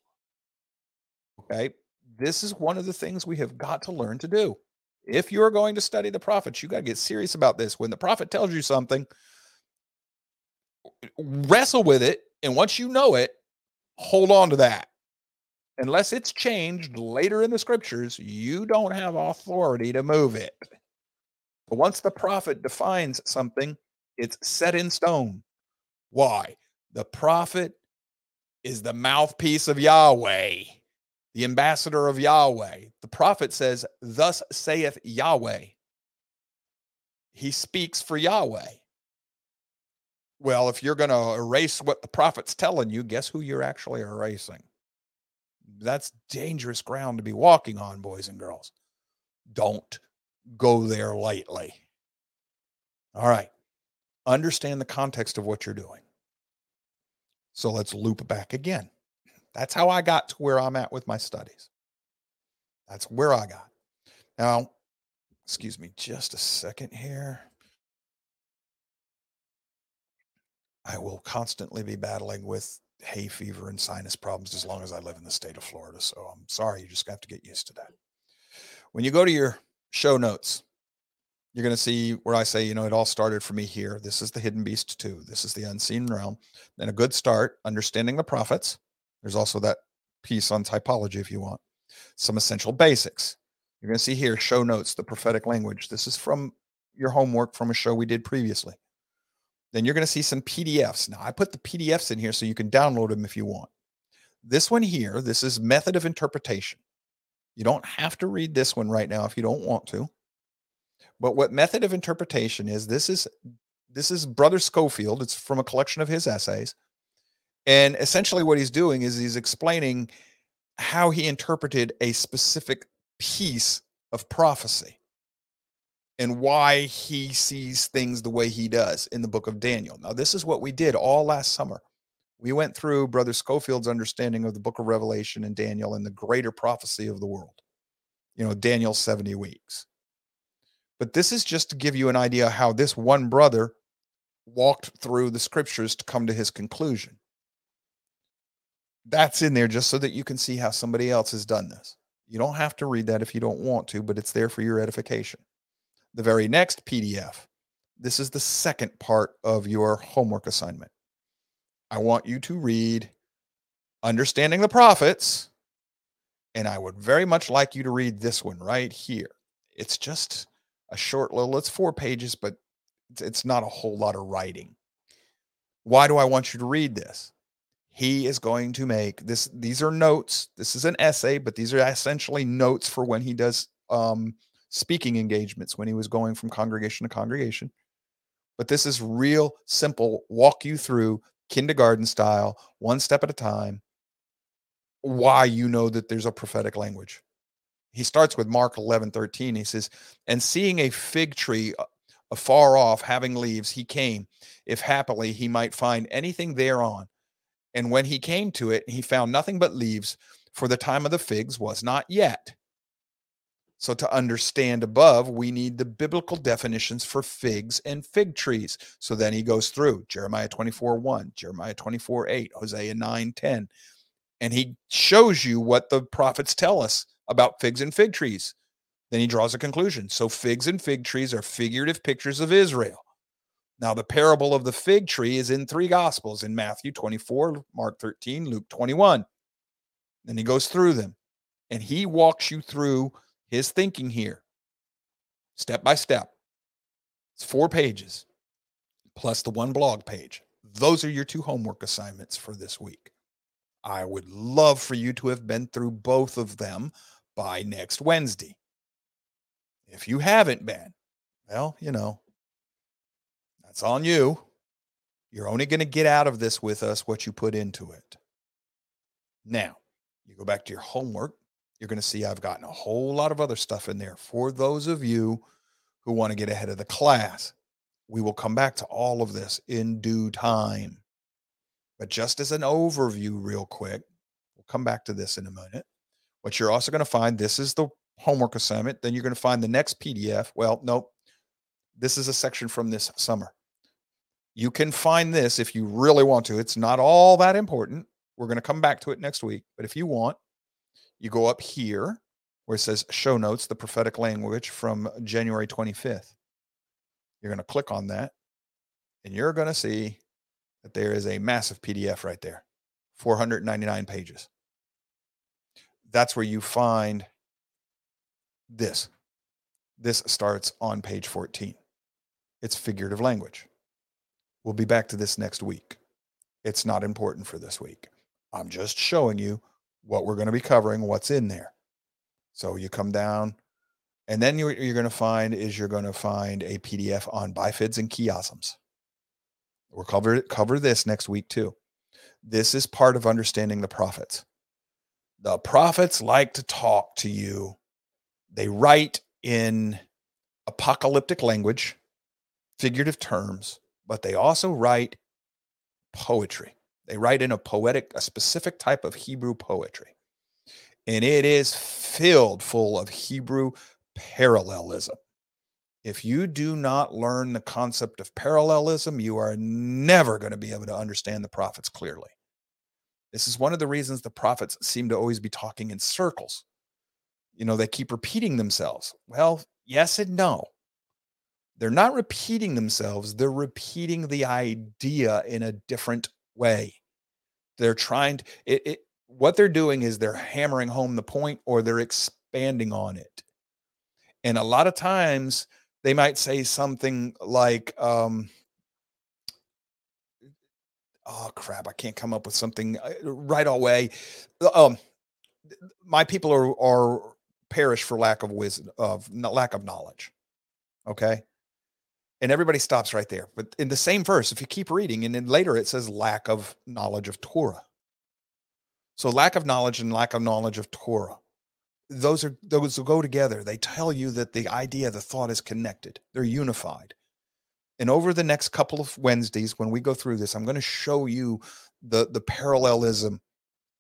Okay. This is one of the things we have got to learn to do. If you're going to study the prophets, you got to get serious about this. When the prophet tells you something, wrestle with it. And once you know it, hold on to that. Unless it's changed later in the scriptures, you don't have authority to move it. But once the prophet defines something, it's set in stone. Why? The prophet is the mouthpiece of Yahweh, the ambassador of Yahweh. The prophet says, Thus saith Yahweh. He speaks for Yahweh. Well, if you're going to erase what the prophet's telling you, guess who you're actually erasing? That's dangerous ground to be walking on, boys and girls. Don't go there lightly. All right. Understand the context of what you're doing. So let's loop back again. That's how I got to where I'm at with my studies. That's where I got. Now, excuse me just a second here. I will constantly be battling with hay fever and sinus problems as long as I live in the state of Florida. So I'm sorry, you just have to get used to that. When you go to your show notes, you're going to see where I say, you know, it all started for me here. This is the hidden beast too. This is the unseen realm. Then a good start, understanding the prophets. There's also that piece on typology if you want. Some essential basics. You're going to see here show notes, the prophetic language. This is from your homework from a show we did previously. Then you're going to see some PDFs. Now, I put the PDFs in here so you can download them if you want. This one here, this is method of interpretation. You don't have to read this one right now if you don't want to. But what method of interpretation is, this is this is Brother Skolfield. It's from a collection of his essays. And essentially what he's doing is he's explaining how he interpreted a specific piece of prophecy and why he sees things the way he does in the book of Daniel. Now, this is what we did all last summer. We went through Brother Skolfield's understanding of the book of Revelation and Daniel and the greater prophecy of the world, you know, Daniel's 70 weeks. But this is just to give you an idea how this one brother walked through the scriptures to come to his conclusion. That's in there just so that you can see how somebody else has done this. You don't have to read that if you don't want to, but it's there for your edification the very next PDF. This is the second part of your homework assignment. I want you to read Understanding the Prophets, and I would very much like you to read this one right here. It's just a short little, it's four pages, but it's not a whole lot of writing. Why do I want you to read this? He is going to make this. These are notes. This is an essay, but these are essentially notes for when he does um, speaking engagements when he was going from congregation to congregation. But this is real simple, walk you through kindergarten style, one step at a time, why you know that there's a prophetic language. He starts with Mark 11 13. He says, And seeing a fig tree uh, afar off having leaves, he came, if happily he might find anything thereon. And when he came to it, he found nothing but leaves, for the time of the figs was not yet. So, to understand above, we need the biblical definitions for figs and fig trees. So then he goes through Jeremiah 24 1, Jeremiah 24 8, Hosea 9 10, and he shows you what the prophets tell us about figs and fig trees. Then he draws a conclusion. So, figs and fig trees are figurative pictures of Israel. Now, the parable of the fig tree is in three gospels in Matthew 24, Mark 13, Luke 21. Then he goes through them and he walks you through his thinking here, step by step. It's four pages plus the one blog page. Those are your two homework assignments for this week. I would love for you to have been through both of them by next Wednesday. If you haven't been, well, you know, that's on you. You're only going to get out of this with us what you put into it. Now, you go back to your homework. You're going to see I've gotten a whole lot of other stuff in there for those of you who want to get ahead of the class. We will come back to all of this in due time. But just as an overview, real quick, we'll come back to this in a minute. What you're also going to find this is the homework assignment. Then you're going to find the next PDF. Well, nope. This is a section from this summer. You can find this if you really want to. It's not all that important. We're going to come back to it next week. But if you want, you go up here where it says show notes, the prophetic language from January 25th. You're going to click on that and you're going to see that there is a massive PDF right there 499 pages. That's where you find this. This starts on page 14. It's figurative language. We'll be back to this next week. It's not important for this week. I'm just showing you what we're going to be covering, what's in there. So you come down, and then you're, you're going to find is you're going to find a PDF on bifids and chiasms. We'll cover cover this next week too. This is part of understanding the prophets. The prophets like to talk to you. They write in apocalyptic language, figurative terms, but they also write poetry. They write in a poetic, a specific type of Hebrew poetry. And it is filled full of Hebrew parallelism. If you do not learn the concept of parallelism, you are never going to be able to understand the prophets clearly. This is one of the reasons the prophets seem to always be talking in circles. You know, they keep repeating themselves. Well, yes and no. They're not repeating themselves, they're repeating the idea in a different way. They're trying to, it, it, what they're doing is they're hammering home the point or they're expanding on it. And a lot of times they might say something like, um, oh crap, I can't come up with something uh, right away. Um, my people are, are perish for lack of wisdom, of lack of knowledge. Okay and everybody stops right there. But in the same verse, if you keep reading, and then later it says lack of knowledge of Torah. So lack of knowledge and lack of knowledge of Torah. Those are those go together. They tell you that the idea, the thought is connected. They're unified. And over the next couple of Wednesdays, when we go through this, I'm going to show you the, the parallelism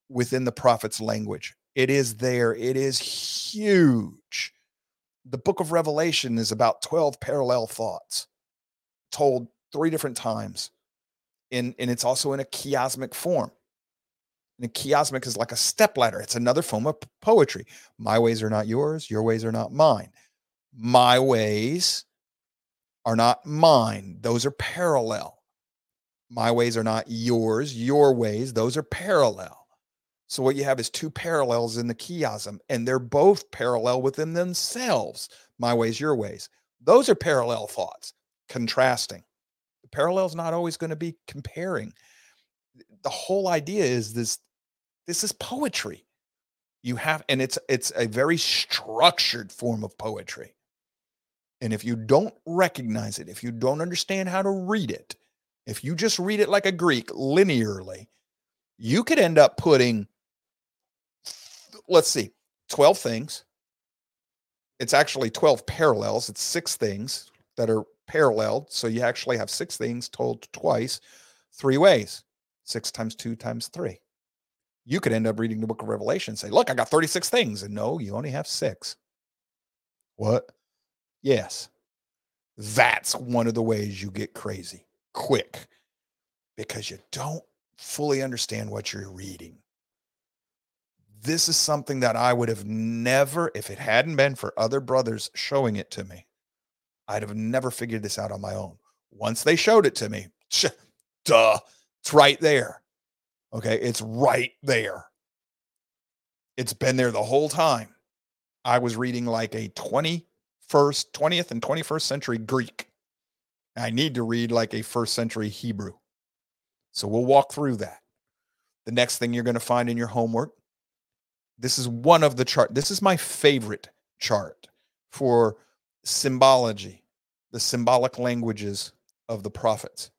within the prophet's language. It is there. It is huge the book of Revelation is about 12 parallel thoughts told three different times. In, and it's also in a chiasmic form. And a chiasmic is like a step ladder. It's another form of poetry. My ways are not yours, your ways are not mine. My ways are not mine. Those are parallel. My ways are not yours, your ways, those are parallel. So what you have is two parallels in the chiasm, and they're both parallel within themselves. My ways, your ways. Those are parallel thoughts, contrasting. The parallel is not always going to be comparing. The whole idea is this this is poetry. You have, and it's it's a very structured form of poetry. And if you don't recognize it, if you don't understand how to read it, if you just read it like a Greek linearly, you could end up putting let's see, 12 things. It's actually 12 parallels. It's six things that are paralleled. So you actually have six things told twice, three ways. Six times two times three. You could end up reading the book of Revelation and say, Look, I got 36 things. And no, you only have six. What? Yes. That's one of the ways you get crazy quick because you don't fully understand what you're reading this is something that I would have never, if it hadn't been for other brothers showing it to me, I'd have never figured this out on my own. Once they showed it to me, duh, it's right there. Okay, it's right there. It's been there the whole time. I was reading like a 21st, 20th and 21st century Greek. I need to read like a first century Hebrew. So we'll walk through that. The next thing you're going to find in your homework this is one of the chart. This is my favorite chart for symbology, the symbolic languages of the prophets.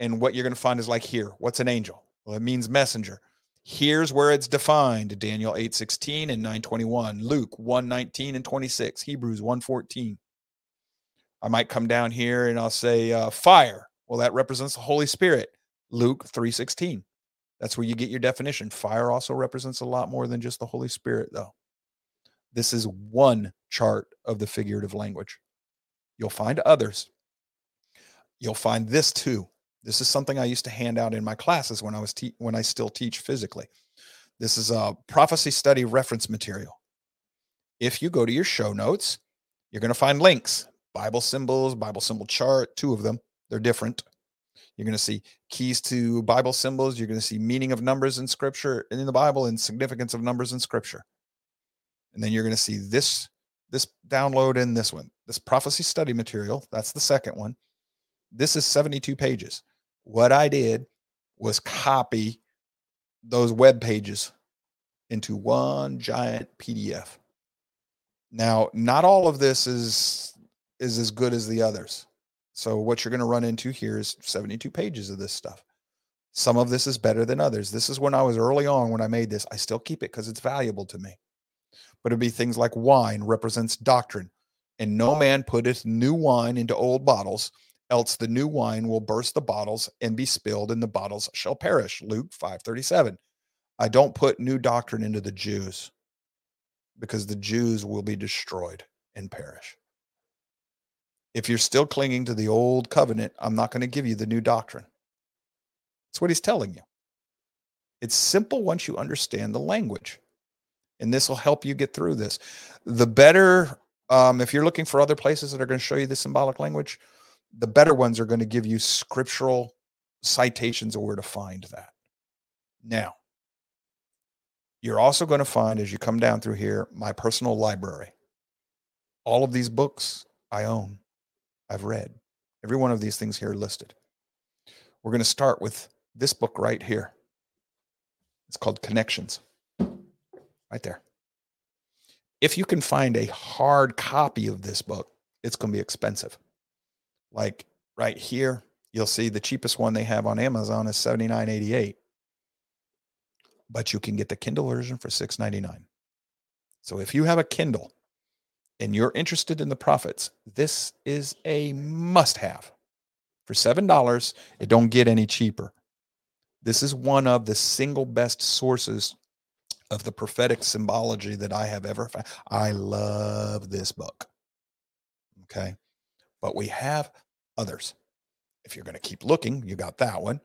And what you're going to find is like here, what's an angel? Well, it means messenger. Here's where it's defined Daniel 8 16 and 921, Luke 1 19 and 26, Hebrews 1 14. I might come down here and I'll say uh, fire. Well, that represents the Holy Spirit, Luke 3 16. That's where you get your definition. Fire also represents a lot more than just the Holy Spirit, though. This is one chart of the figurative language. You'll find others. You'll find this too. This is something I used to hand out in my classes when I was te- when I still teach physically. This is a prophecy study reference material. If you go to your show notes, you're going to find links, Bible symbols, Bible symbol chart, two of them. They're different. You're going to see keys to Bible symbols. You're going to see meaning of numbers in scripture in the Bible and significance of numbers in scripture. And then you're going to see this this download and this one. This prophecy study material, that's the second one. This is 72 pages. What I did was copy those web pages into one giant PDF. Now, not all of this is is as good as the others. So what you're going to run into here is 72 pages of this stuff. Some of this is better than others. This is when I was early on when I made this. I still keep it because it's valuable to me. But it'd be things like wine represents doctrine, and no man putteth new wine into old bottles, else the new wine will burst the bottles and be spilled and the bottles shall perish luke 537 i don't put new doctrine into the jews because the jews will be destroyed and perish if you're still clinging to the old covenant i'm not going to give you the new doctrine that's what he's telling you it's simple once you understand the language and this will help you get through this the better um, if you're looking for other places that are going to show you the symbolic language the better ones are going to give you scriptural citations of where to find that. Now, you're also going to find as you come down through here my personal library. All of these books I own, I've read. Every one of these things here listed. We're going to start with this book right here. It's called Connections. Right there. If you can find a hard copy of this book, it's going to be expensive. Like right here, you'll see the cheapest one they have on Amazon is $79.88. But you can get the Kindle version for $6.99. So if you have a Kindle and you're interested in the prophets, this is a must have. For $7, it don't get any cheaper. This is one of the single best sources of the prophetic symbology that I have ever found. I love this book. Okay. But we have others. If you're going to keep looking, you got that one.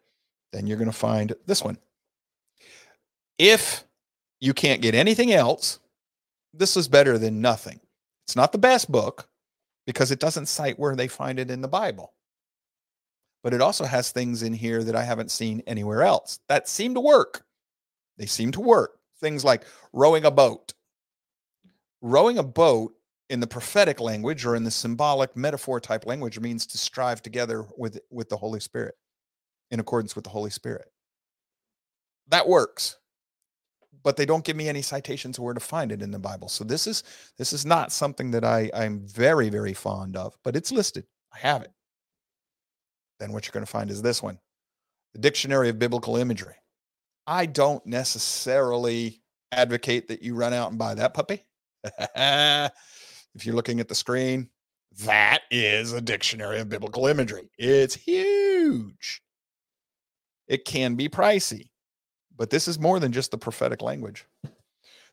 Then you're going to find this one. If you can't get anything else, this is better than nothing. It's not the best book because it doesn't cite where they find it in the Bible. But it also has things in here that I haven't seen anywhere else that seem to work. They seem to work. Things like rowing a boat. Rowing a boat in the prophetic language or in the symbolic metaphor type language means to strive together with with the holy spirit in accordance with the holy spirit that works but they don't give me any citations where to find it in the bible. So this is this is not something that i i'm very very fond of but it's listed. I have it. Then what you're going to find is this one the dictionary of biblical imagery. I don't necessarily advocate that you run out and buy that puppy. (laughs) If you're looking at the screen, that is a dictionary of biblical imagery. It's huge. It can be pricey, but this is more than just the prophetic language.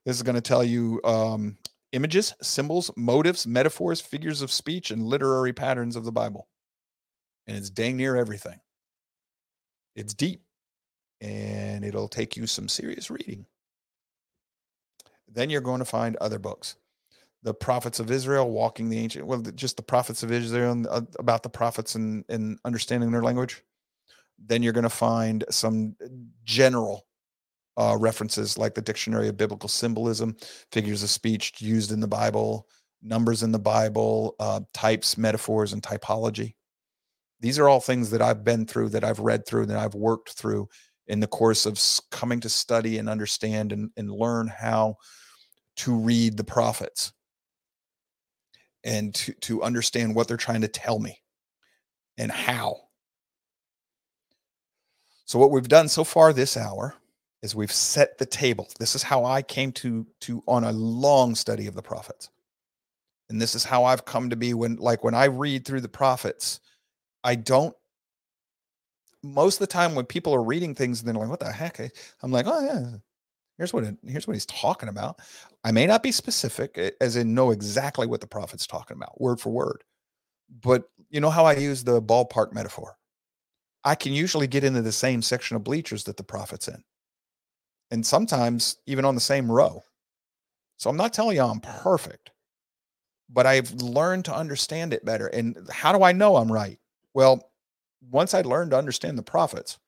This is going to tell you um, images, symbols, motives, metaphors, figures of speech, and literary patterns of the Bible. And it's dang near everything. It's deep and it'll take you some serious reading. Then you're going to find other books the prophets of Israel, walking the ancient, well, just the prophets of Israel and uh, about the prophets and, and understanding their language. Then you're going to find some general uh, references like the Dictionary of Biblical Symbolism, figures of speech used in the Bible, numbers in the Bible, uh, types, metaphors, and typology. These are all things that I've been through, that I've read through, that I've worked through in the course of coming to study and understand and, and learn how to read the prophets and to, to understand what they're trying to tell me and how. So what we've done so far this hour is we've set the table. This is how I came to to on a long study of the prophets. And this is how I've come to be when like when I read through the prophets, I don't most of the time when people are reading things and they're like, what the heck? I'm like, oh yeah, here's what it, here's what he's talking about. I may not be specific, eh, as in know exactly what the prophet's talking about, word for word. But you know how I use the ballpark metaphor? I can usually get into the same section of bleachers that the prophet's in. And sometimes even on the same row. So I'm not telling you I'm perfect, but I've learned to understand it better. And how do I know I'm right? Well, once I learned to understand the prophets,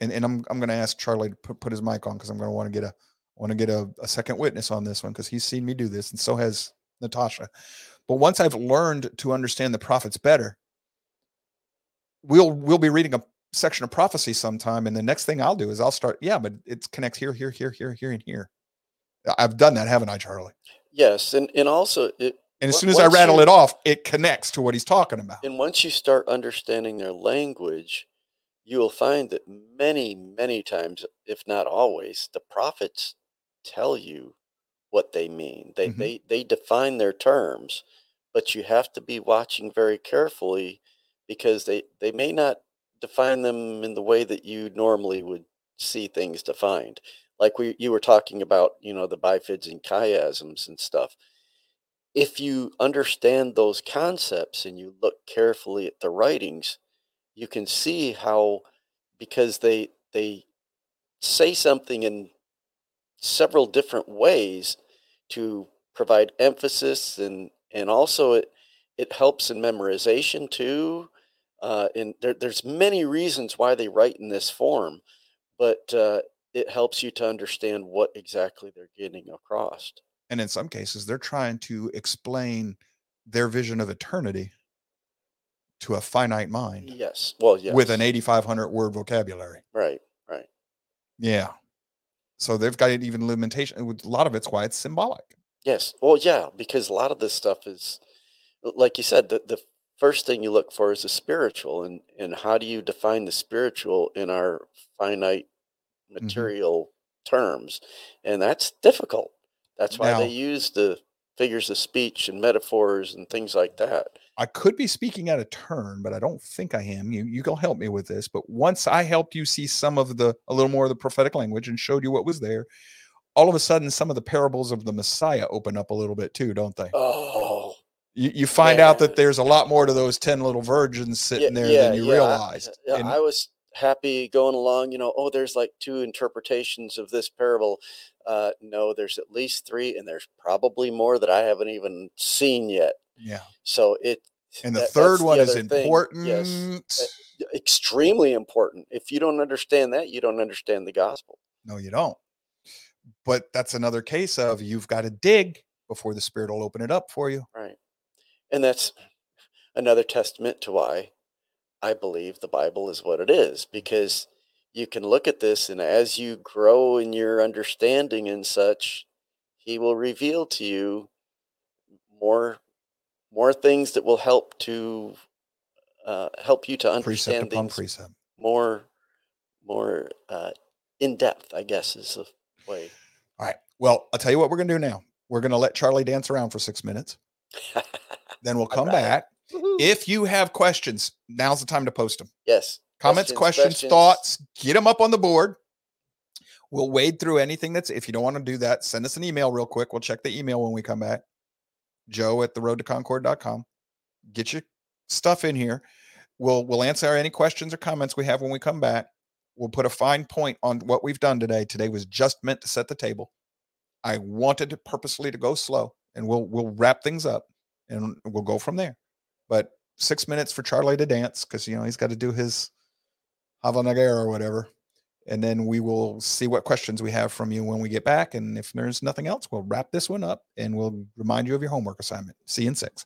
and, and I'm I'm going to ask Charlie to put, put his mic on because I'm going to want to get a want to get a, a second witness on this one because he's seen me do this, and so has Natasha. But once I've learned to understand the prophets better, we'll we'll be reading a section of prophecy sometime, and the next thing I'll do is I'll start. Yeah, but it connects here, here, here, here, here, and here. I've done that, haven't I, Charlie? Yes, and and also it And as soon as I rattle you- it off, it connects to what he's talking about. and once you start understanding their language, you will find that many many times, if not always, the prophets tell you what they mean. They Mhm. they they define their terms, but you have to be watching very carefully because they they may not define them in the way that you normally would see things defined. Like we you were talking about, you know, the bifids and chiasms and stuff. If you understand those concepts and you look carefully at the writings, you can see how because they they say something in several different ways to provide emphasis and and also it it helps in memorization too uh, and there, there's many reasons why they write in this form but uh, it helps you to understand what exactly they're getting across And in some cases, they're trying to explain their vision of eternity to a finite mind yes well yes with an 8,500 word vocabulary. right right Yeah. So they've got it even limitation. with A lot of it's why it's symbolic. Yes. Well, yeah, because a lot of this stuff is, like you said, the, the first thing you look for is the spiritual, and and how do you define the spiritual in our finite Mm-hmm. material terms, and that's difficult. That's why Now- they use the figures of speech and metaphors and things like that. I could be speaking out of turn, but I don't think I am. You you can help me with this. But once I helped you see some of the a little more of the prophetic language and showed you what was there, all of a sudden some of the parables of the Messiah open up a little bit too, don't they? Oh, You, you find out that there's a lot more to those 10 little virgins sitting there than you I- realized. yeah, And I was happy going along. You know, oh, there's like two interpretations of this parable. Uh, no, there's at least three, and there's probably more that I haven't even seen yet. yeah. So it. And the that- third that's the one is other thing. important. Yes, extremely important. If you don't understand that, you don't understand the gospel. No, you don't. But that's another case of you've got to dig before the spirit will open it up for you. Right. And that's another testament to why I believe the Bible is what it is, because you can look at this and as you grow in your understanding and such, he will reveal to you more more things that will help to uh, help you to Precept understand upon things precept. more more uh, in depth, I guess is the way. All right. Well, I'll tell you what we're going to do now. We're going to let Charlie dance around for six minutes. (laughs) Then we'll come back. Woohoo. If you have questions, now's the time to post them. yes. Comments, questions, thoughts, get them up on the board. We'll wade through anything that's, if you don't want to do that, send us an email real quick. We'll check the email when we come back. Joe at the road to concord.com. Get your stuff in here. We'll, we'll answer any questions or comments we have when we come back. We'll put a fine point on what we've done today. Today was just meant to set the table. I wanted purposely to go slow and we'll, we'll wrap things up and we'll go from there. But six minutes for Charlie to dance because, you know, he's got to do his Hava Nagila or whatever. And then we will see what questions we have from you when we get back. And if there's nothing else, we'll wrap this one up and we'll remind you of your homework assignment. See you in six.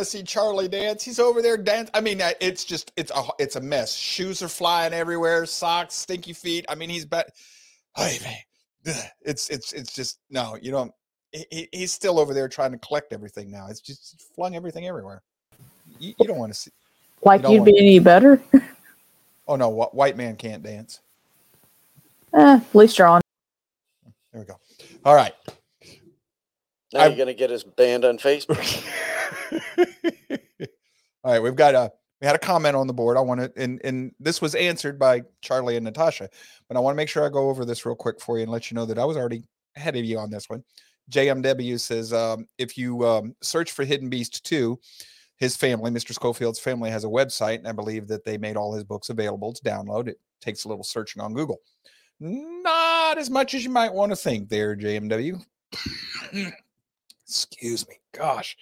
To see Charlie dance. He's over there dance. I mean, uh, it's just it's a it's a mess. Shoes are flying everywhere, socks, stinky feet. I mean, he's bet. Hey man, it's it's it's just no. You don't. He, he's still over there trying to collect everything now. It's just flung everything everywhere. You, you don't want to see. Like don't you'd be any better? (laughs) Oh no, wh- white man can't dance. eh, at least you're on. There we go. All right. Now I- you're gonna get us banned on Facebook. (laughs) All right, we've got a we had a comment on the board. I want to and and this was answered by Charlie and Natasha, but I want to make sure I go over this real quick for you and let you know that I was already ahead of you on this one. JMW says um, if you um, search for Hidden Beast 2, his family, Mr. Skolfield's family, has a website, and I believe that they made all his books available to download. It takes a little searching on Google. Not as much as you might want to think there, JMW. Excuse me. Gosh.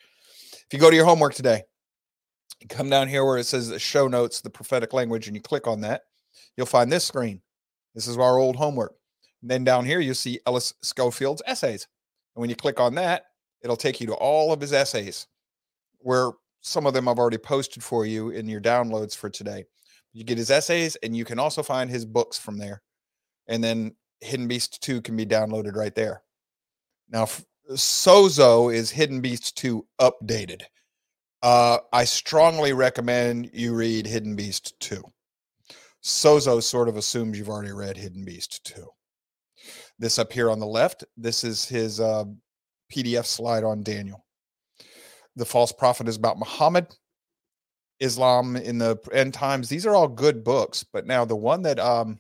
If you go to your homework today, you come down here where it says show notes, the prophetic language, and you click on that, you'll find this screen. This is our old homework. And then down here, you'll see Ellis Skolfield's essays. And when you click on that, it'll take you to all of his essays, where some of them I've already posted for you in your downloads for today. You get his essays, and you can also find his books from there. And then Hidden Beast 2 can be downloaded right there. Now, Sozo is Hidden Beast 2 updated. Uh, I strongly recommend you read Hidden Beast 2. Sozo sort of assumes you've already read Hidden Beast 2. This up here on the left, this is his uh, PDF slide on Daniel. The false prophet is about Muhammad, Islam in the end times. These are all good books, but now the one that um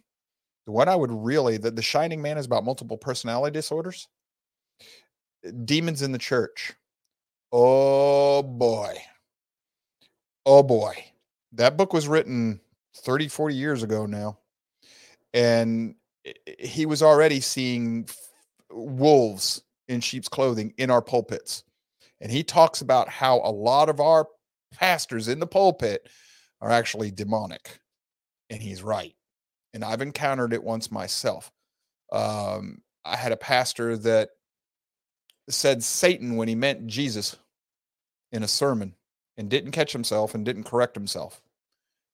the one I would really the, the Shining Man is about multiple personality disorders. Demons in the church. Oh boy. Oh boy. That book was written 30, 40 years ago now. And he was already seeing wolves in sheep's clothing in our pulpits. And he talks about how a lot of our pastors in the pulpit are actually demonic. And he's right. And I've encountered it once myself. Um, I had a pastor that said Satan when he meant Jesus in a sermon and didn't catch himself and didn't correct himself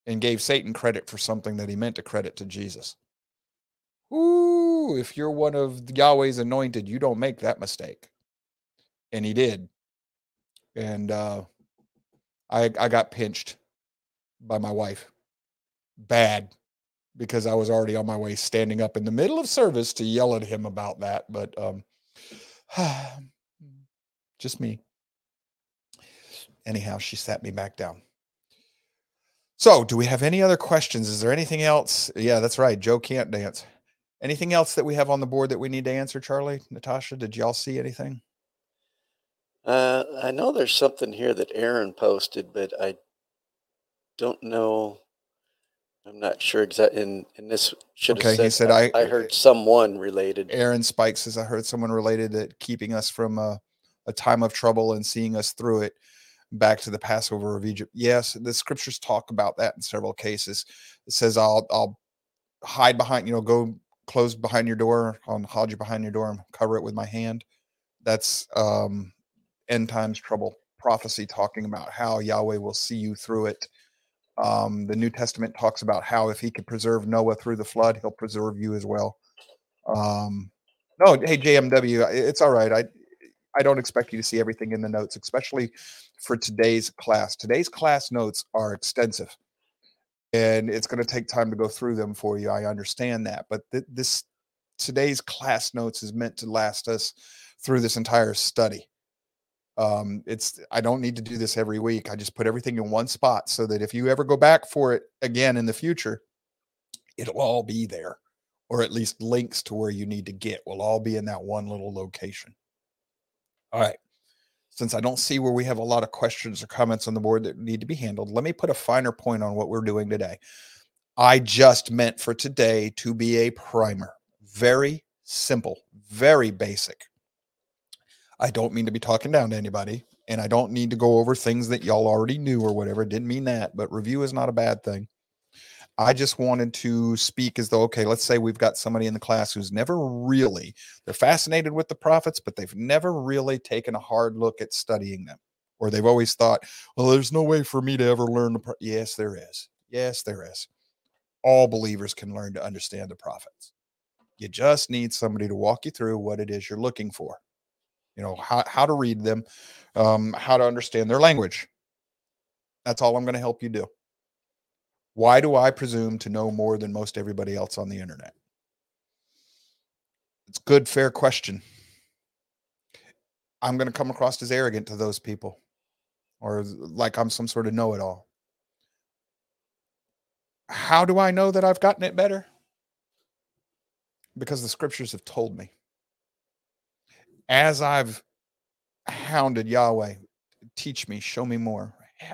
and gave Satan credit for something that he meant to credit to Jesus. Ooh, if you're one of Yahweh's anointed, you don't make that mistake. And he did. And uh, I I got pinched by my wife. Bad because I was already on my way standing up in the middle of service to yell at him about that. But um (sighs) just me. Anyhow, she sat me back down. So, do we have any other questions? Is there anything else? Yeah, that's right. Joe can't dance. Anything else that we have on the board that we need to answer, Charlie? Natasha, did y'all see anything? Uh, I know there's something here that Aaron posted, but I don't know. I'm not sure exactly. And, and this should have Okay, he said I, I- I heard someone related. Aaron Spike says, I heard someone related that keeping us from a, a time of trouble and seeing us through it back to the Passover of Egypt. Yes, the scriptures talk about that in several cases. It says, I'll, I'll hide behind, you know, go close behind your door, I'll hide you behind your door and cover it with my hand. That's um, end times trouble prophecy talking about how Yahweh will see you through it. Um, the New Testament talks about how if he could preserve Noah through the flood, he'll preserve you as well. Um, no, hey JMW, it's all right. I I don't expect you to see everything in the notes, especially for today's class. Today's class notes are extensive, and it's going to take time to go through them for you. I understand that, but th- this today's class notes is meant to last us through this entire study. Um, it's I don't need to do this every week. I just put everything in one spot so that if you ever go back for it again in the future, it'll all be there or at least links to where you need to get will all be in that one little location. All right. Since I don't see where we have a lot of questions or comments on the board that need to be handled, let me put a finer point on what we're doing today. I just meant for today to be a primer. Very simple, very basic. I don't mean to be talking down to anybody, and I don't need to go over things that y'all already knew or whatever. Didn't mean that, but review is not a bad thing. I just wanted to speak as though, okay, let's say we've got somebody in the class who's never really, they're fascinated with the prophets, but they've never really taken a hard look at studying them. Or they've always thought, well, there's no way for me to ever learn the. Pro-. Yes, there is. Yes, there is. All believers can learn to understand the prophets. You just need somebody to walk you through what it is you're looking for. You know, how, how to read them, um, how to understand their language. That's all I'm going to help you do. Why do I presume to know more than most everybody else on the internet? It's good, fair question. I'm going to come across as arrogant to those people or like I'm some sort of know it all. How do I know that I've gotten it better? Because the scriptures have told me. As I've hounded Yahweh, teach me, show me more,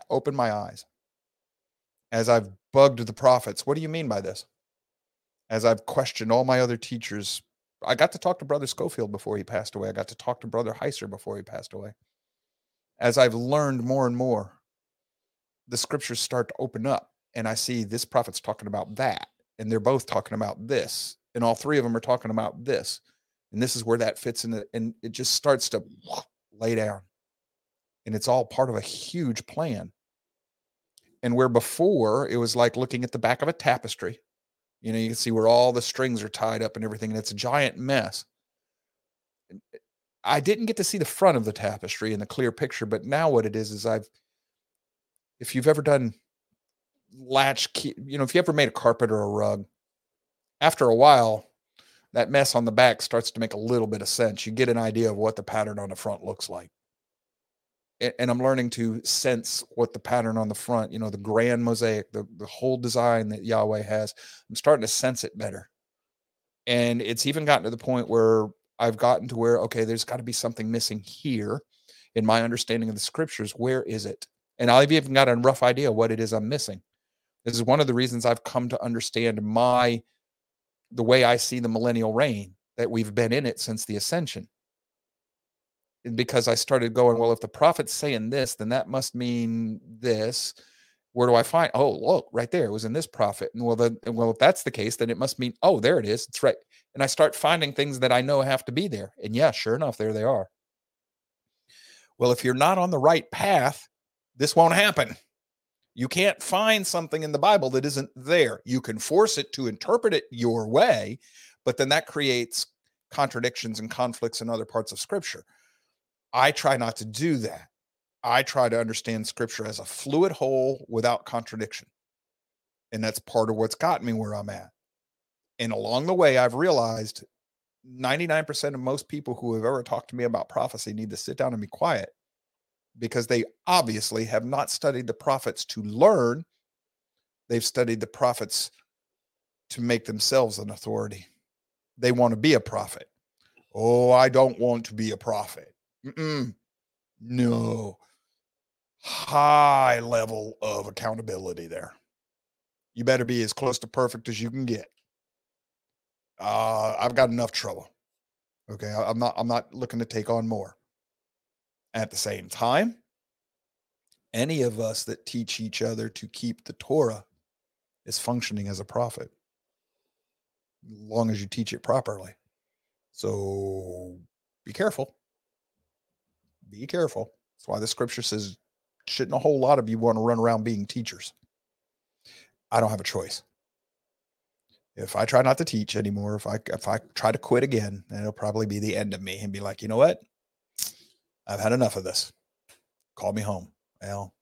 open my eyes. As I've bugged the prophets, what do you mean by this? As I've questioned all my other teachers, I got to talk to Brother Skolfield before he passed away. I got to talk to Brother Heiser before he passed away. As I've learned more and more, the scriptures start to open up, and I see this prophet's talking about that, and they're both talking about this, and all three of them are talking about this, and this is where that fits in, the, and it just starts to lay down, and it's all part of a huge plan. And where before it was like looking at the back of a tapestry, you know, you can see where all the strings are tied up and everything, and it's a giant mess. Eh, I didn't get to see the front of the tapestry in the clear picture, but now what it is is I've, if you've ever done latch key, you know, if you ever made a carpet or a rug, after a while, that mess on the back starts to make a little bit of sense. You get an idea of what the pattern on the front looks like and I'm learning to sense what the pattern on the front, you know, the grand mosaic, the, the whole design that Yahweh has. I'm starting to sense it better. And it's even gotten to the point where I've gotten to where, okay, there's got to be something missing here in my understanding of the scriptures. Where is it? And I've even got a rough idea what it is I'm missing. This is one of the reasons I've come to understand my the way I see the millennial reign, that we've been in it since the ascension And because I started going, well, if the prophet's saying this, then that must mean this. Where do I find? Oh, look, right there. It was in this prophet. And well, then, well, if that's the case, then it must mean, oh, there it is. It's right. And I start finding things that I know have to be there. And yeah, sure enough, there they are. Well, if you're not on the right path, this won't happen. You can't find something in the Bible that isn't there. You can force it to interpret it your way, but then that creates contradictions and conflicts in other parts of scripture. I try not to do that. I try to understand scripture as a fluid whole without contradiction. And that's part of what's got me where I'm at. And along the way, I've realized 99% of most people who have ever talked to me about prophecy need to sit down and be quiet because they obviously have not studied the prophets to learn. They've studied the prophets to make themselves an authority. They want to be a prophet. Oh, I don't want to be a prophet. Mm-mm. No. High level of accountability there. You better be as close to perfect as you can get. Uh, I've got enough trouble. Okay, I'm not. I'm not looking to take on more. At the same time, any of us that teach each other to keep the Torah is functioning as a prophet, as long as you teach it properly. So be careful be careful. That's why the scripture says, shouldn't a whole lot of you want to run around being teachers? I don't have a choice. If I try not to teach anymore, if I if I try to quit again, it'll probably be the end of me and be like, you know what? I've had enough of this. Call me home. Well,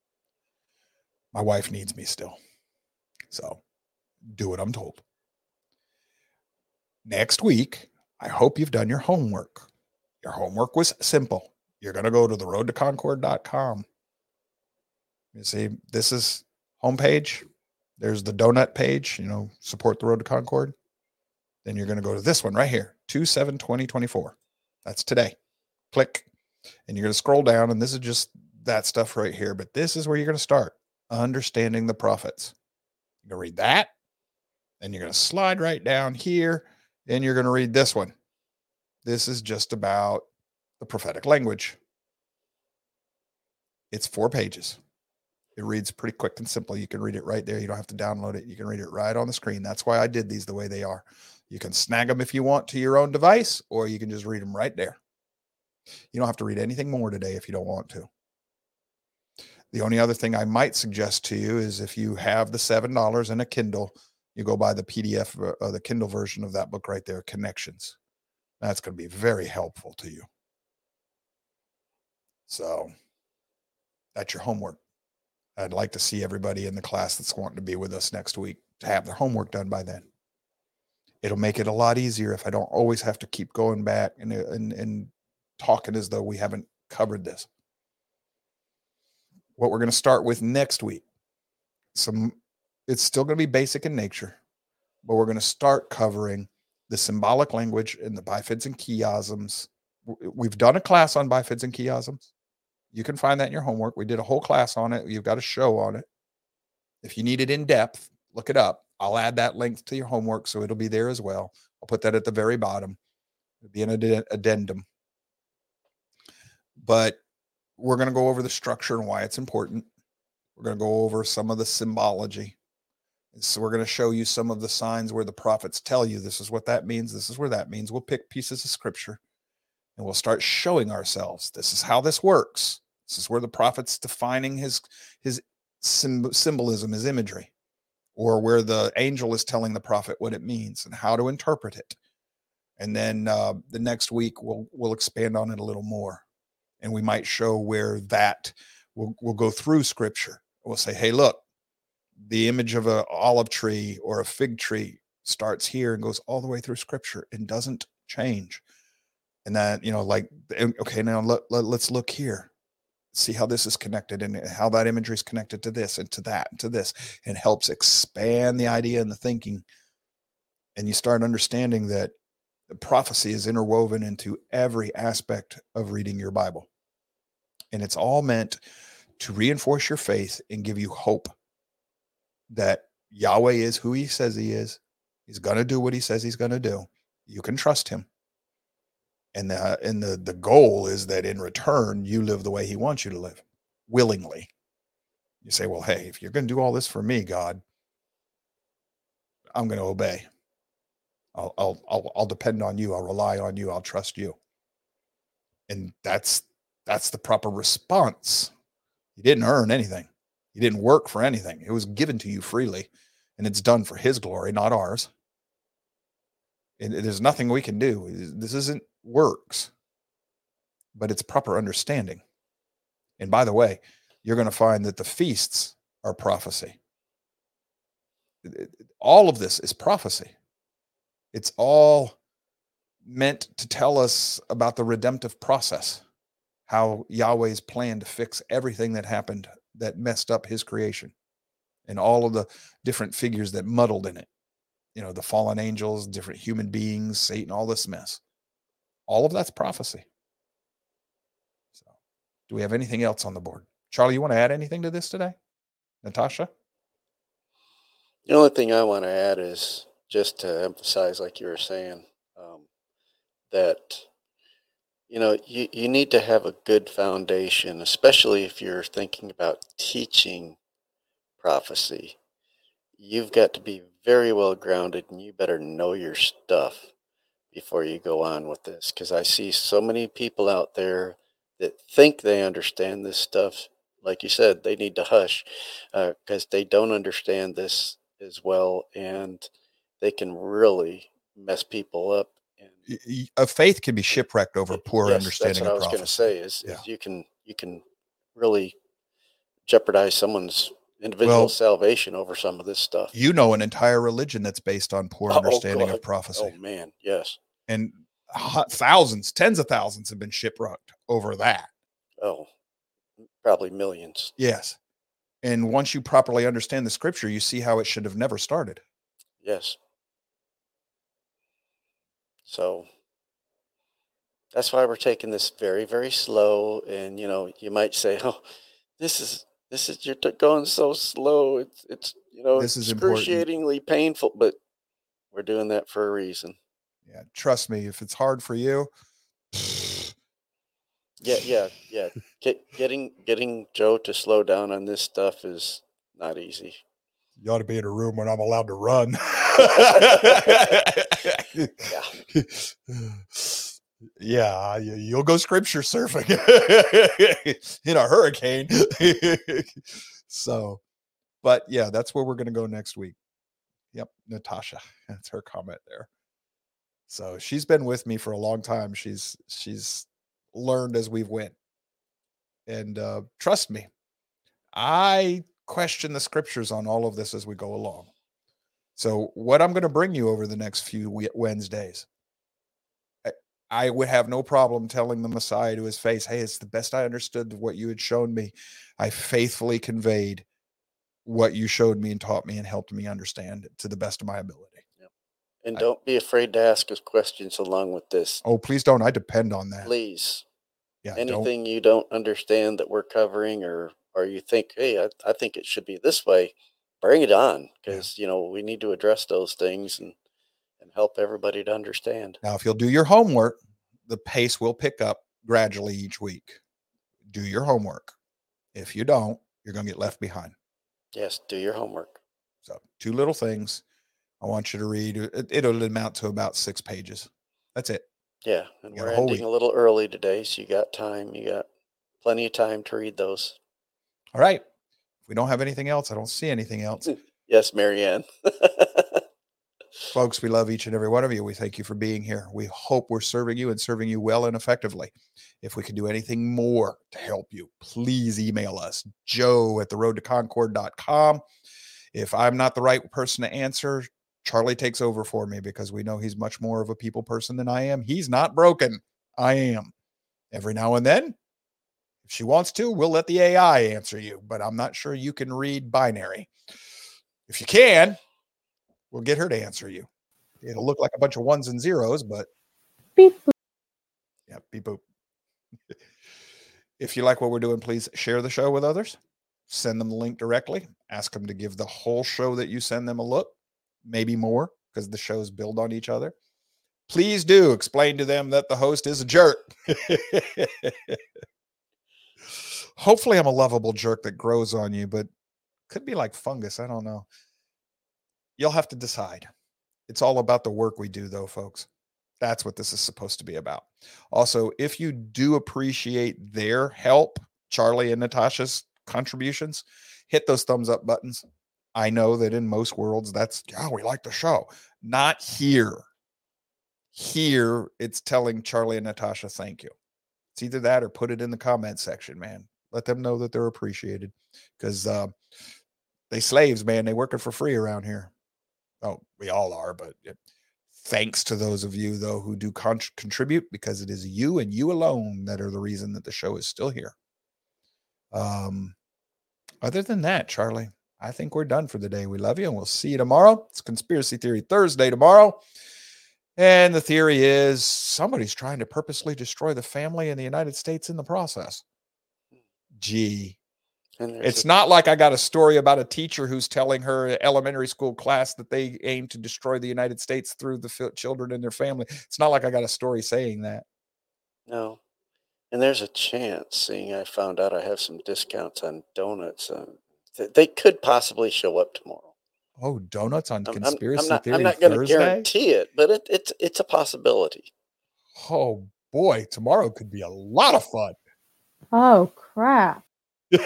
my wife needs me still. So do what I'm told. Next week, I hope you've done your homework. Your homework was simple you're going to go to the road to concord.com. You see, this is homepage. There's the donut page, you know, support the road to Concord. Then you're going to go to this one right here, 2 7 2024. That's today. Click. And you're going to scroll down, and this is just that stuff right here. But this is where you're going to start understanding the prophets. You're going to read that. Then you're going to slide right down here. Then you're going to read this one. This is just about the prophetic language. It's four pages. It reads pretty quick and simple. You can read it right there. You don't have to download it. You can read it right on the screen. That's why I did these the way they are. You can snag them if you want to your own device, or you can just read them right there. You don't have to read anything more today if you don't want to. The only other thing I might suggest to you is if you have the $7 and a Kindle, you go buy the PDF or uh, the Kindle version of that book right there, Connections. That's going to be very helpful to you. So that's your homework. I'd like to see everybody in the class that's wanting to be with us next week to have their homework done by then. It'll make it a lot easier if I don't always have to keep going back and, uh, and, and talking as though we haven't covered this. What we're going to start with next week, some it's still going to be basic in nature, but we're going to start covering the symbolic language and the bifids and chiasms. We've done a class on bifids and chiasms. You can find that in your homework. We did a whole class on it. You've got a show on it. If you need it in depth, look it up. I'll add that link to your homework so it'll be there as well. I'll put that at the very bottom. It'll be an addendum. But we're going to go over the structure and why it's important. We're going to go over some of the symbology. So we're going to show you some of the signs where the prophets tell you this is what that means, this is where that means. We'll pick pieces of scripture and we'll start showing ourselves this is how this works this is where the prophet's defining his his symbolism his imagery or where the angel is telling the prophet what it means and how to interpret it and then uh, the next week we'll we'll expand on it a little more and we might show where that we'll, we'll go through scripture. We'll say hey look the image of an olive tree or a fig tree starts here and goes all the way through scripture and doesn't change. And that you know like okay now let, let, let's look here. See how this is connected and how that imagery is connected to this and to that and to this and helps expand the idea and the thinking. And you start understanding that prophecy is interwoven into every aspect of reading your bible. And it's all meant to reinforce your faith and give you hope that yahweh is who he says he is. He's going to do what he says he's going to do. You can trust him. And the and the the goal is that in return you live the way he wants you to live willingly. You say well hey if you're going to do all this for me god i'm going to obey I'll, I'll i'll i'll depend on you. I'll rely on you. I'll trust you. And that's that's the proper response. You didn't earn anything. You didn't work for anything. It was given to you freely and it's done for his glory not ours. And there's nothing we can do. This isn't works, but it's proper understanding. And by the way, you're going to find that the feasts are prophecy. All of this is prophecy. It's all meant to tell us about the redemptive process, how Yahweh's plan to fix everything that happened that messed up his creation and all of the different figures that muddled in it. You know, the fallen angels, different human beings, Satan, all this mess. All of that's prophecy. So, do we have anything else on the board? Charlie, you want to add anything to this today? Natasha? The only thing I want to add is just to emphasize, like you were saying, um, that you know you, you need to have a good foundation, especially if you're thinking about teaching prophecy. You've got to be very well grounded, and you better know your stuff before you go on with this because I see so many people out there that think they understand this stuff. Like you said, they need to hush because uh, they don't understand this as well, and they can really mess people up. And a faith can be shipwrecked over poor yes, understanding. That's what I was going to say. Is, yeah. is you can you can really jeopardize someone's individual well, salvation over some of this stuff. You know, an entire religion that's based on poor oh, oh understanding of prophecy. Oh man, yes and thousands, tens of thousands have been shipwrecked over that. Oh, probably millions. Yes. And once you properly understand the scripture, you see how it should have never started. Yes. So that's why we're taking this very, very slow. And you know, you might say, (laughs) "Oh, this is this is you're going so slow. It's it's you know, this is excruciatingly important. painful." But we're doing that for a reason. Yeah, trust me, if it's hard for you, Yeah, yeah, yeah. Get, getting getting Joe to slow down on this stuff is not easy. You ought to be in a room when I'm allowed to run. (laughs) Yeah. yeah, you- you'll go scripture surfing (laughs) in a hurricane. (laughs) so, but yeah, that's where we're going to go next week. Yep, Natasha. That's her comment there. So she's been with me for a long time. She's she's learned as we've went, and uh, trust me, I question the scriptures on all of this as we go along. So, what I'm going to bring you over the next few Wednesdays, I, would have no problem telling the Messiah to his face, Hey, it's the best I understood what you had shown me. I faithfully conveyed what you showed me and taught me and helped me understand it to the best of my ability. And I- don't be afraid to ask us questions along with this. Oh, please don't. I depend on that. Please, Yeah. don't- anything you don't understand that we're covering, or or you think, hey, I, I think it should be this way, bring it on because you know we need to address those things and and help everybody to understand. Now, if you'll do your homework, the pace will pick up gradually each week. Do your homework. If you don't, you're going to get left behind. Yes, do your homework. So, two little things I want you to read. Uh, it, it'll amount to about six pages. That's it. Yeah, and we're a ending week. a little early today, so you got time. You got plenty of time to read those. All right. If we don't have anything else, I don't see anything else. (laughs) Yes, Marianne. (laughs) Folks, we love each and every one of you. We thank you for being here. We hope we're serving you and serving you well and effectively. If we can do anything more to help you, please email us, joe at the road to concord.com. If I'm not the right person to answer, Charlie takes over for me because we know he's much more of a people person than I am. He's not broken. I am. Every now and then, if she wants to, we'll let the AI answer you, but I'm not sure you can read binary. If you can, we'll get her to answer you. It'll look like a bunch of ones and zeros, but Beep. boop. yeah, beep boop. if you like what we're doing, please share the show with others. Send them the link directly. Ask them to give the whole show that you send them a look, maybe more, because the shows build on each other. Please do explain to them that the host is a jerk. (laughs) Hopefully, I'm a lovable jerk that grows on you, but could be like fungus. I don't know. You'll have to decide. It's all about the work we do, though, folks. That's what this is supposed to be about. Also, if you do appreciate their help, Charlie and Natasha's contributions, hit those thumbs up buttons. I know that in most worlds, that's, yeah, we like the show. Not here. Here, it's telling Charlie and Natasha, thank you. It's either that or put it in the comment section, man. Let them know that they're appreciated because uh, they slaves, man. They working for free around here. Oh, we all are, but it, thanks to those of you though who do con- contribute because it is you and you alone that are the reason that the show is still here. Um, other than that, Charlie, I think we're done for the day. We love you and we'll see you tomorrow. It's Conspiracy Theory Thursday tomorrow. And the theory is somebody's trying to purposely destroy the family in the United States in the process. Gee, it's a- not like I got a story about a teacher who's telling her elementary school class that they aim to destroy the United States through the fi- children and their family. It's not like I got a story saying that. No. And there's a chance, seeing I found out I have some discounts on donuts, um, th- they could possibly show up tomorrow. Oh, donuts on I'm, I'm- conspiracy I'm not, theory I'm not going to guarantee it, but it, it's it's a possibility. Oh boy, tomorrow could be a lot of fun. Oh crap. (laughs)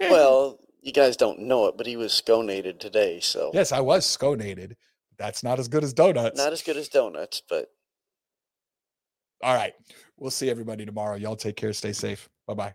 Well, you guys don't know it, but he was sconated today, so yes, I was sconated. That's not as good as donuts. not as good as donuts, but All right, we'll see everybody tomorrow. Y'all take care. Stay safe. Bye bye.